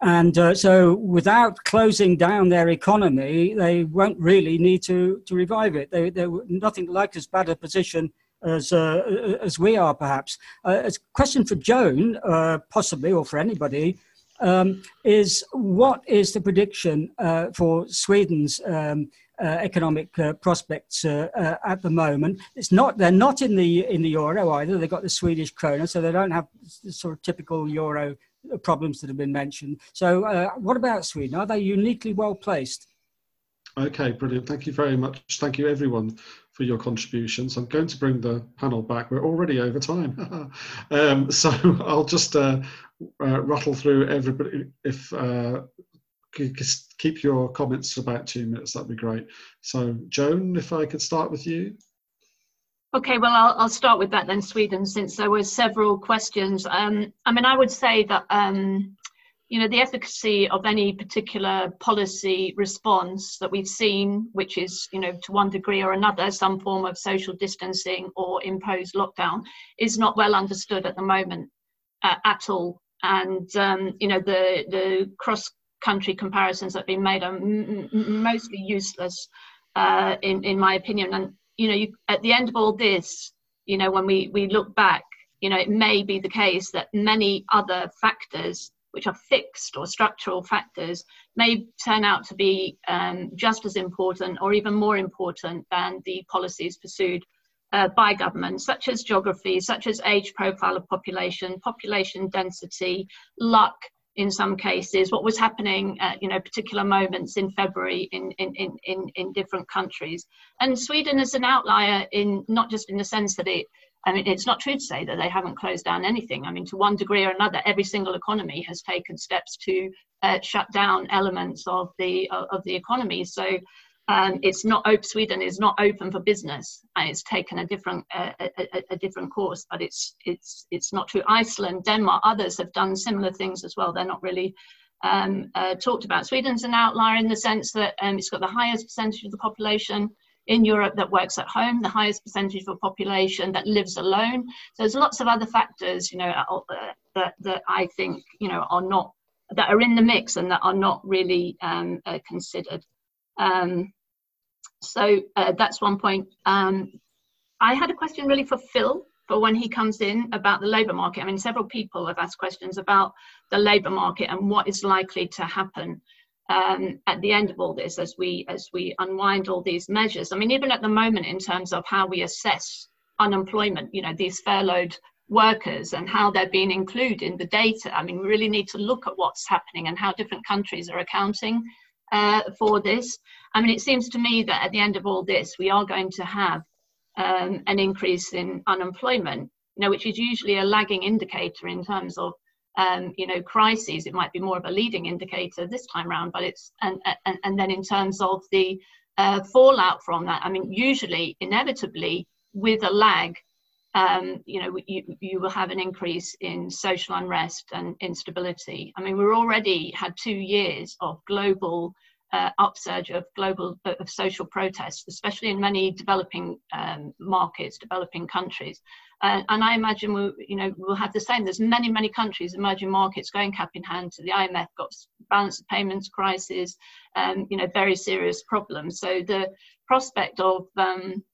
and so without closing down their economy, they won't really need to to revive it. They they're nothing like as bad a position as as we are, perhaps. a question for Joan, possibly, or for anybody um, is what is the prediction uh, for Sweden's um, uh, economic uh, prospects uh, uh, at the moment? It's not they're not in the in the euro either. They've got the Swedish krona, so they don't have sort of typical euro problems that have been mentioned. So, uh, what about Sweden? Are they uniquely well placed? Okay, brilliant. Thank you very much. Thank you, everyone, for your contributions. I'm going to bring the panel back. We're already over time. um, so I'll just uh, uh, rattle through everybody. If uh, keep your comments to about two minutes, that'd be great. So Joan, if I could start with you. Okay, well, I'll, I'll start with that then, Sweden, since there were several questions. Um, I mean, I would say that um, you know the efficacy of any particular policy response that we've seen which is you know to one degree or another some form of social distancing or imposed lockdown is not well understood at the moment uh, at all. And um, you know the the cross country comparisons that have been made are m- m- mostly useless uh, in in my opinion. And you know you, at the end of all this you know when we we look back you know it may be the case that many other factors which are fixed or structural factors, may turn out to be um, just as important or even more important than the policies pursued uh, by governments, such as geography, such as age profile of population, population density, luck in some cases, what was happening at you know particular moments in February in, in, in, in, different countries. And Sweden is an outlier in not just in the sense that it I mean, it's not true to say that they haven't closed down anything. I mean, to one degree or another, every single economy has taken steps to uh, shut down elements of the uh, of the economy. So um, it's not open. Sweden is not open for business. And it's taken a different uh, a, a, different course, but it's it's it's not true. Iceland, Denmark, others have done similar things as well. They're not really um, uh, talked about. Sweden's an outlier in the sense that um, it's got the highest percentage of the population in Europe that works at home, the highest percentage of a population that lives alone. So there's lots of other factors, you know, uh, that, that I think, you know, are not, that are in the mix and that are not really um, uh, considered. Um, so uh, that's one point. Um, I had a question really for Phil for when he comes in about the labour market. I mean, several people have asked questions about the labour market and what is likely to happen um, at the end of all this as we as we unwind all these measures. I mean, even at the moment, in terms of how we assess unemployment, you know, these furloughed workers and how they're being included in the data. I mean, we really need to look at what's happening and how different countries are accounting uh, for this. I mean, it seems to me that at the end of all this, we are going to have um, an increase in unemployment, you know, which is usually a lagging indicator in terms of um, you know, crises, it might be more of a leading indicator this time around. But it's and and, and then in terms of the uh, fallout from that, I mean, usually, inevitably, with a lag, um, you know, you, you will have an increase in social unrest and instability. I mean, we're already had two years of global uh, upsurge of global of social protests, especially in many developing um, markets, developing countries. Uh, and I imagine we'll, you know, we'll have the same. There's many, many countries, emerging markets, going cap in hand to the IMF, got balance of payments crisis, um, you know, very serious problems. So the prospect of um,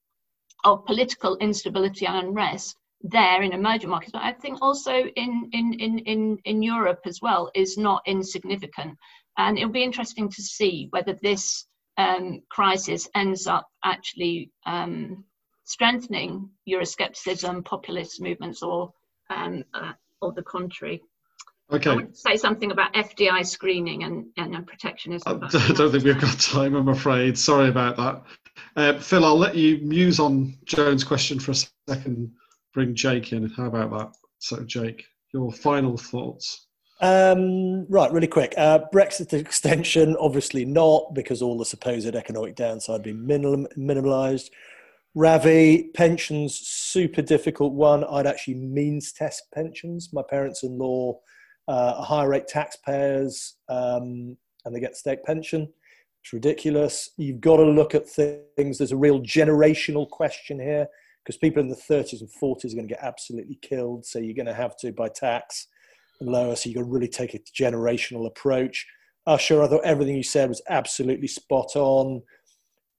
of political instability and unrest there in emerging markets, but I think also in, in, in, in, in Europe as well, is not insignificant. And it'll be interesting to see whether this um, crisis ends up actually um, strengthening Euroscepticism, populist movements, or um, uh, or the contrary. Okay. I want to say something about FDI screening and, and protectionism. I don't think we've got time, I'm afraid. Sorry about that. Uh, Phil, I'll let you muse on Joan's question for a second. Bring Jake in. How about that? So, Jake, your final thoughts. Um, right, really quick. Uh, Brexit extension, obviously not, because all the supposed economic downside being minim- minimalised. Ravi, pensions, super difficult one. I'd actually means test pensions. My parents in law uh, are high rate taxpayers um, and they get state pension. It's ridiculous. You've got to look at things. There's a real generational question here because people in the 30s and 40s are going to get absolutely killed. So you're going to have to, by tax, lower. So you've got to really take a generational approach. Usher, I thought everything you said was absolutely spot on,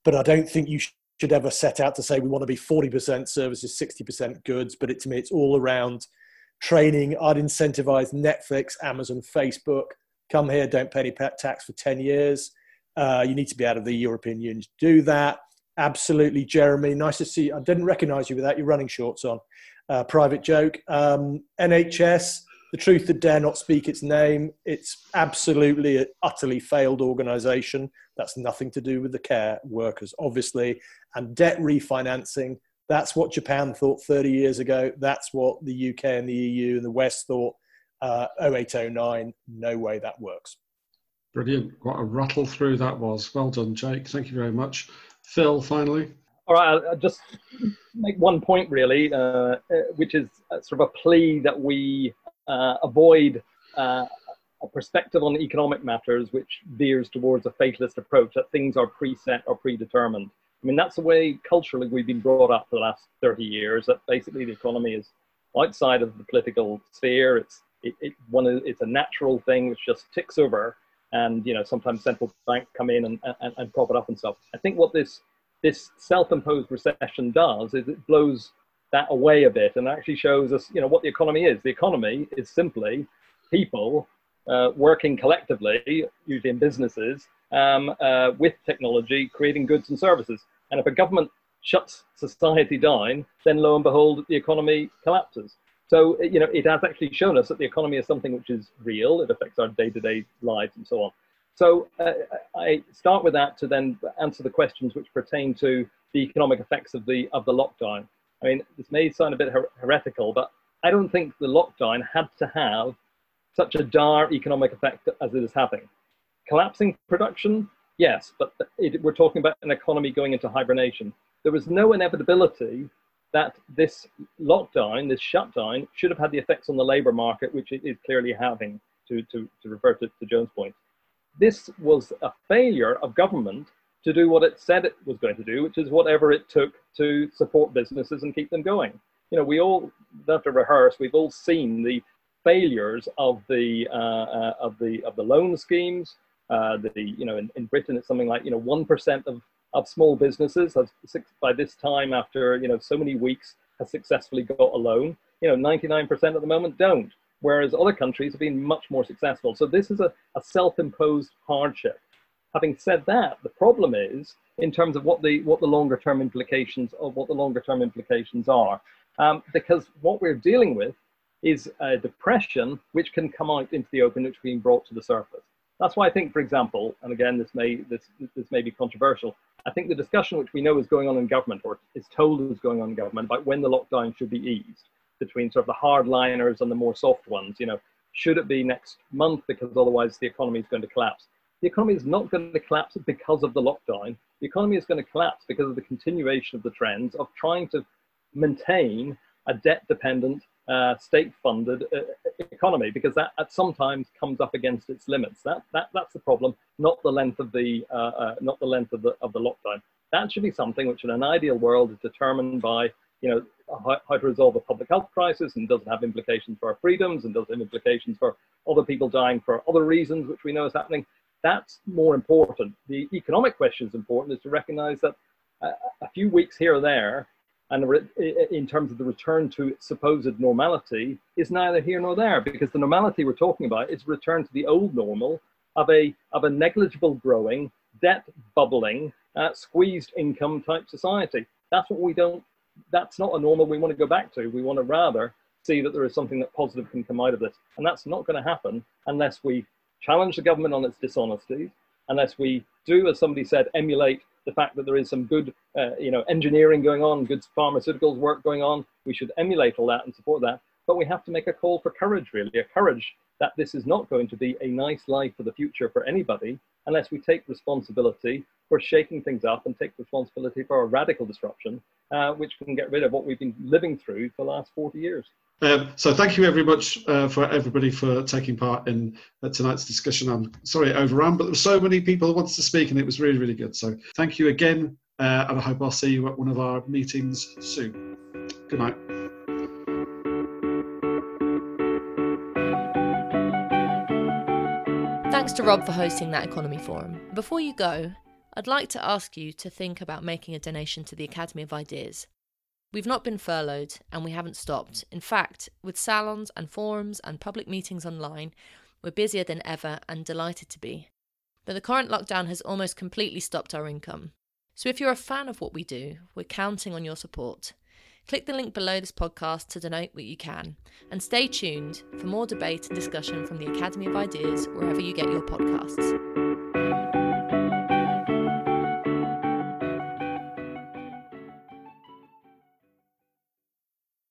but I don't think you should ever set out to say we want to be 40% services, 60% goods. But it, to me, it's all around training. I'd incentivize Netflix, Amazon, Facebook. Come here, don't pay any tax for 10 years. Uh, you need to be out of the European Union to do that. Absolutely, Jeremy. Nice to see you. I didn't recognize you without your running shorts on. Uh, private joke. Um, NHS, the truth that dare not speak its name. It's absolutely an utterly failed organisation. That's nothing to do with the care workers, obviously. And debt refinancing, that's what Japan thought 30 years ago. That's what the UK and the EU and the West thought uh, 0809. No way that works. Brilliant. What a rattle through that was. Well done, Jake. Thank you very much. Phil, finally. All right, I'll just make one point really, uh, uh which is sort of a plea that we uh, avoid uh, a perspective on economic matters which veers towards a fatalist approach that things are preset or predetermined. I mean, that's the way culturally we've been brought up for the last 30 years, that basically the economy is outside of the political sphere. It's, it, it, one, it's a natural thing which just ticks over and, you know, sometimes central banks come in and, and, and prop it up and stuff. I think what this, this self-imposed recession does is it blows that away a bit and actually shows us, you know, what the economy is. The economy is simply people uh, working collectively, usually in businesses, um, uh, with technology, creating goods and services. And if a government shuts society down, then lo and behold, the economy collapses. So, you know, it has actually shown us that the economy is something which is real. It affects our day-to-day lives and so on. So uh, I start with that to then answer the questions which pertain to the economic effects of the of the lockdown. I mean, this may sound a bit her- heretical, but I don't think the lockdown had to have such a dire economic effect as it is having. Collapsing production, yes, but it, we're talking about an economy going into hibernation. There was no inevitability that this lockdown, this shutdown, should have had the effects on the labour market, which it is clearly having, to, to, to refer to, to Joan's point. This was a failure of government to do what it said it was going to do, which is whatever it took to support businesses and keep them going. You know, we all have to rehearse. We've all seen the failures of the uh, uh, of the of the loan schemes. Uh, the you know in, in Britain it's something like you know one percent of of small businesses has by this time after you know so many weeks has successfully got a loan. You know, 99% at the moment don't, whereas other countries have been much more successful. So this is a, a self-imposed hardship. Having said that, the problem is in terms of what the what the longer term implications of what the longer term implications are, um, because what we're dealing with is a depression which can come out into the open, which being brought to the surface. That's why I think, for example, and again, this may this this may be controversial. I think the discussion which we know is going on in government, or is told is going on in government, about when the lockdown should be eased between sort of the hardliners and the more soft ones. You know, should it be next month because otherwise the economy is going to collapse? The economy is not going to collapse because of the lockdown. The economy is going to collapse because of the continuation of the trends of trying to maintain a debt dependent, uh, state funded uh, economy because that, sometimes comes up against its limits. That, that, that's the problem, not the length of the, uh, uh not the, length of the, of the lockdown. That should be something which in an ideal world is determined by you know, how, how, to resolve a public health crisis and doesn't have implications for our freedoms and doesn't have implications for other people dying for other reasons, which we know is happening. That's more important. The economic question is important, is to recognize that a, a few weeks here or there, and in terms of the return to supposed normality, is neither here nor there, because the normality we're talking about is return to the old normal of a, of a negligible growing, debt bubbling, uh, squeezed income type society. That's what we don't that's not a normal we want to go back to. We want to rather see that there is something that positive can come out of this. And that's not going to happen unless we challenge the government on its dishonesty, unless we do, as somebody said, emulate the fact that there is some good, uh, you know, engineering going on, good pharmaceuticals work going on. We should emulate all that and support that. But we have to make a call for courage, really, a courage that this is not going to be a nice life for the future for anybody unless we take responsibility for shaking things up and take responsibility for a radical disruption, uh, which can get rid of what we've been living through for the last 40 years. Um, so thank you very much uh, for everybody for taking part in uh, tonight's discussion. I'm sorry it overran, but there were so many people who wanted to speak and it was really, really good. So thank you again, uh, and I hope I'll see you at one of our meetings soon. Good night. Thanks to Rob for hosting that economy forum. Before you go, I'd like to ask you to think about making a donation to the Academy of Ideas. We've not been furloughed and we haven't stopped. In fact, with salons and forums and public meetings online, we're busier than ever and delighted to be. But the current lockdown has almost completely stopped our income. So if you're a fan of what we do, we're counting on your support. Click the link below this podcast to donate what you can, and stay tuned for more debate and discussion from the Academy of Ideas wherever you get your podcasts.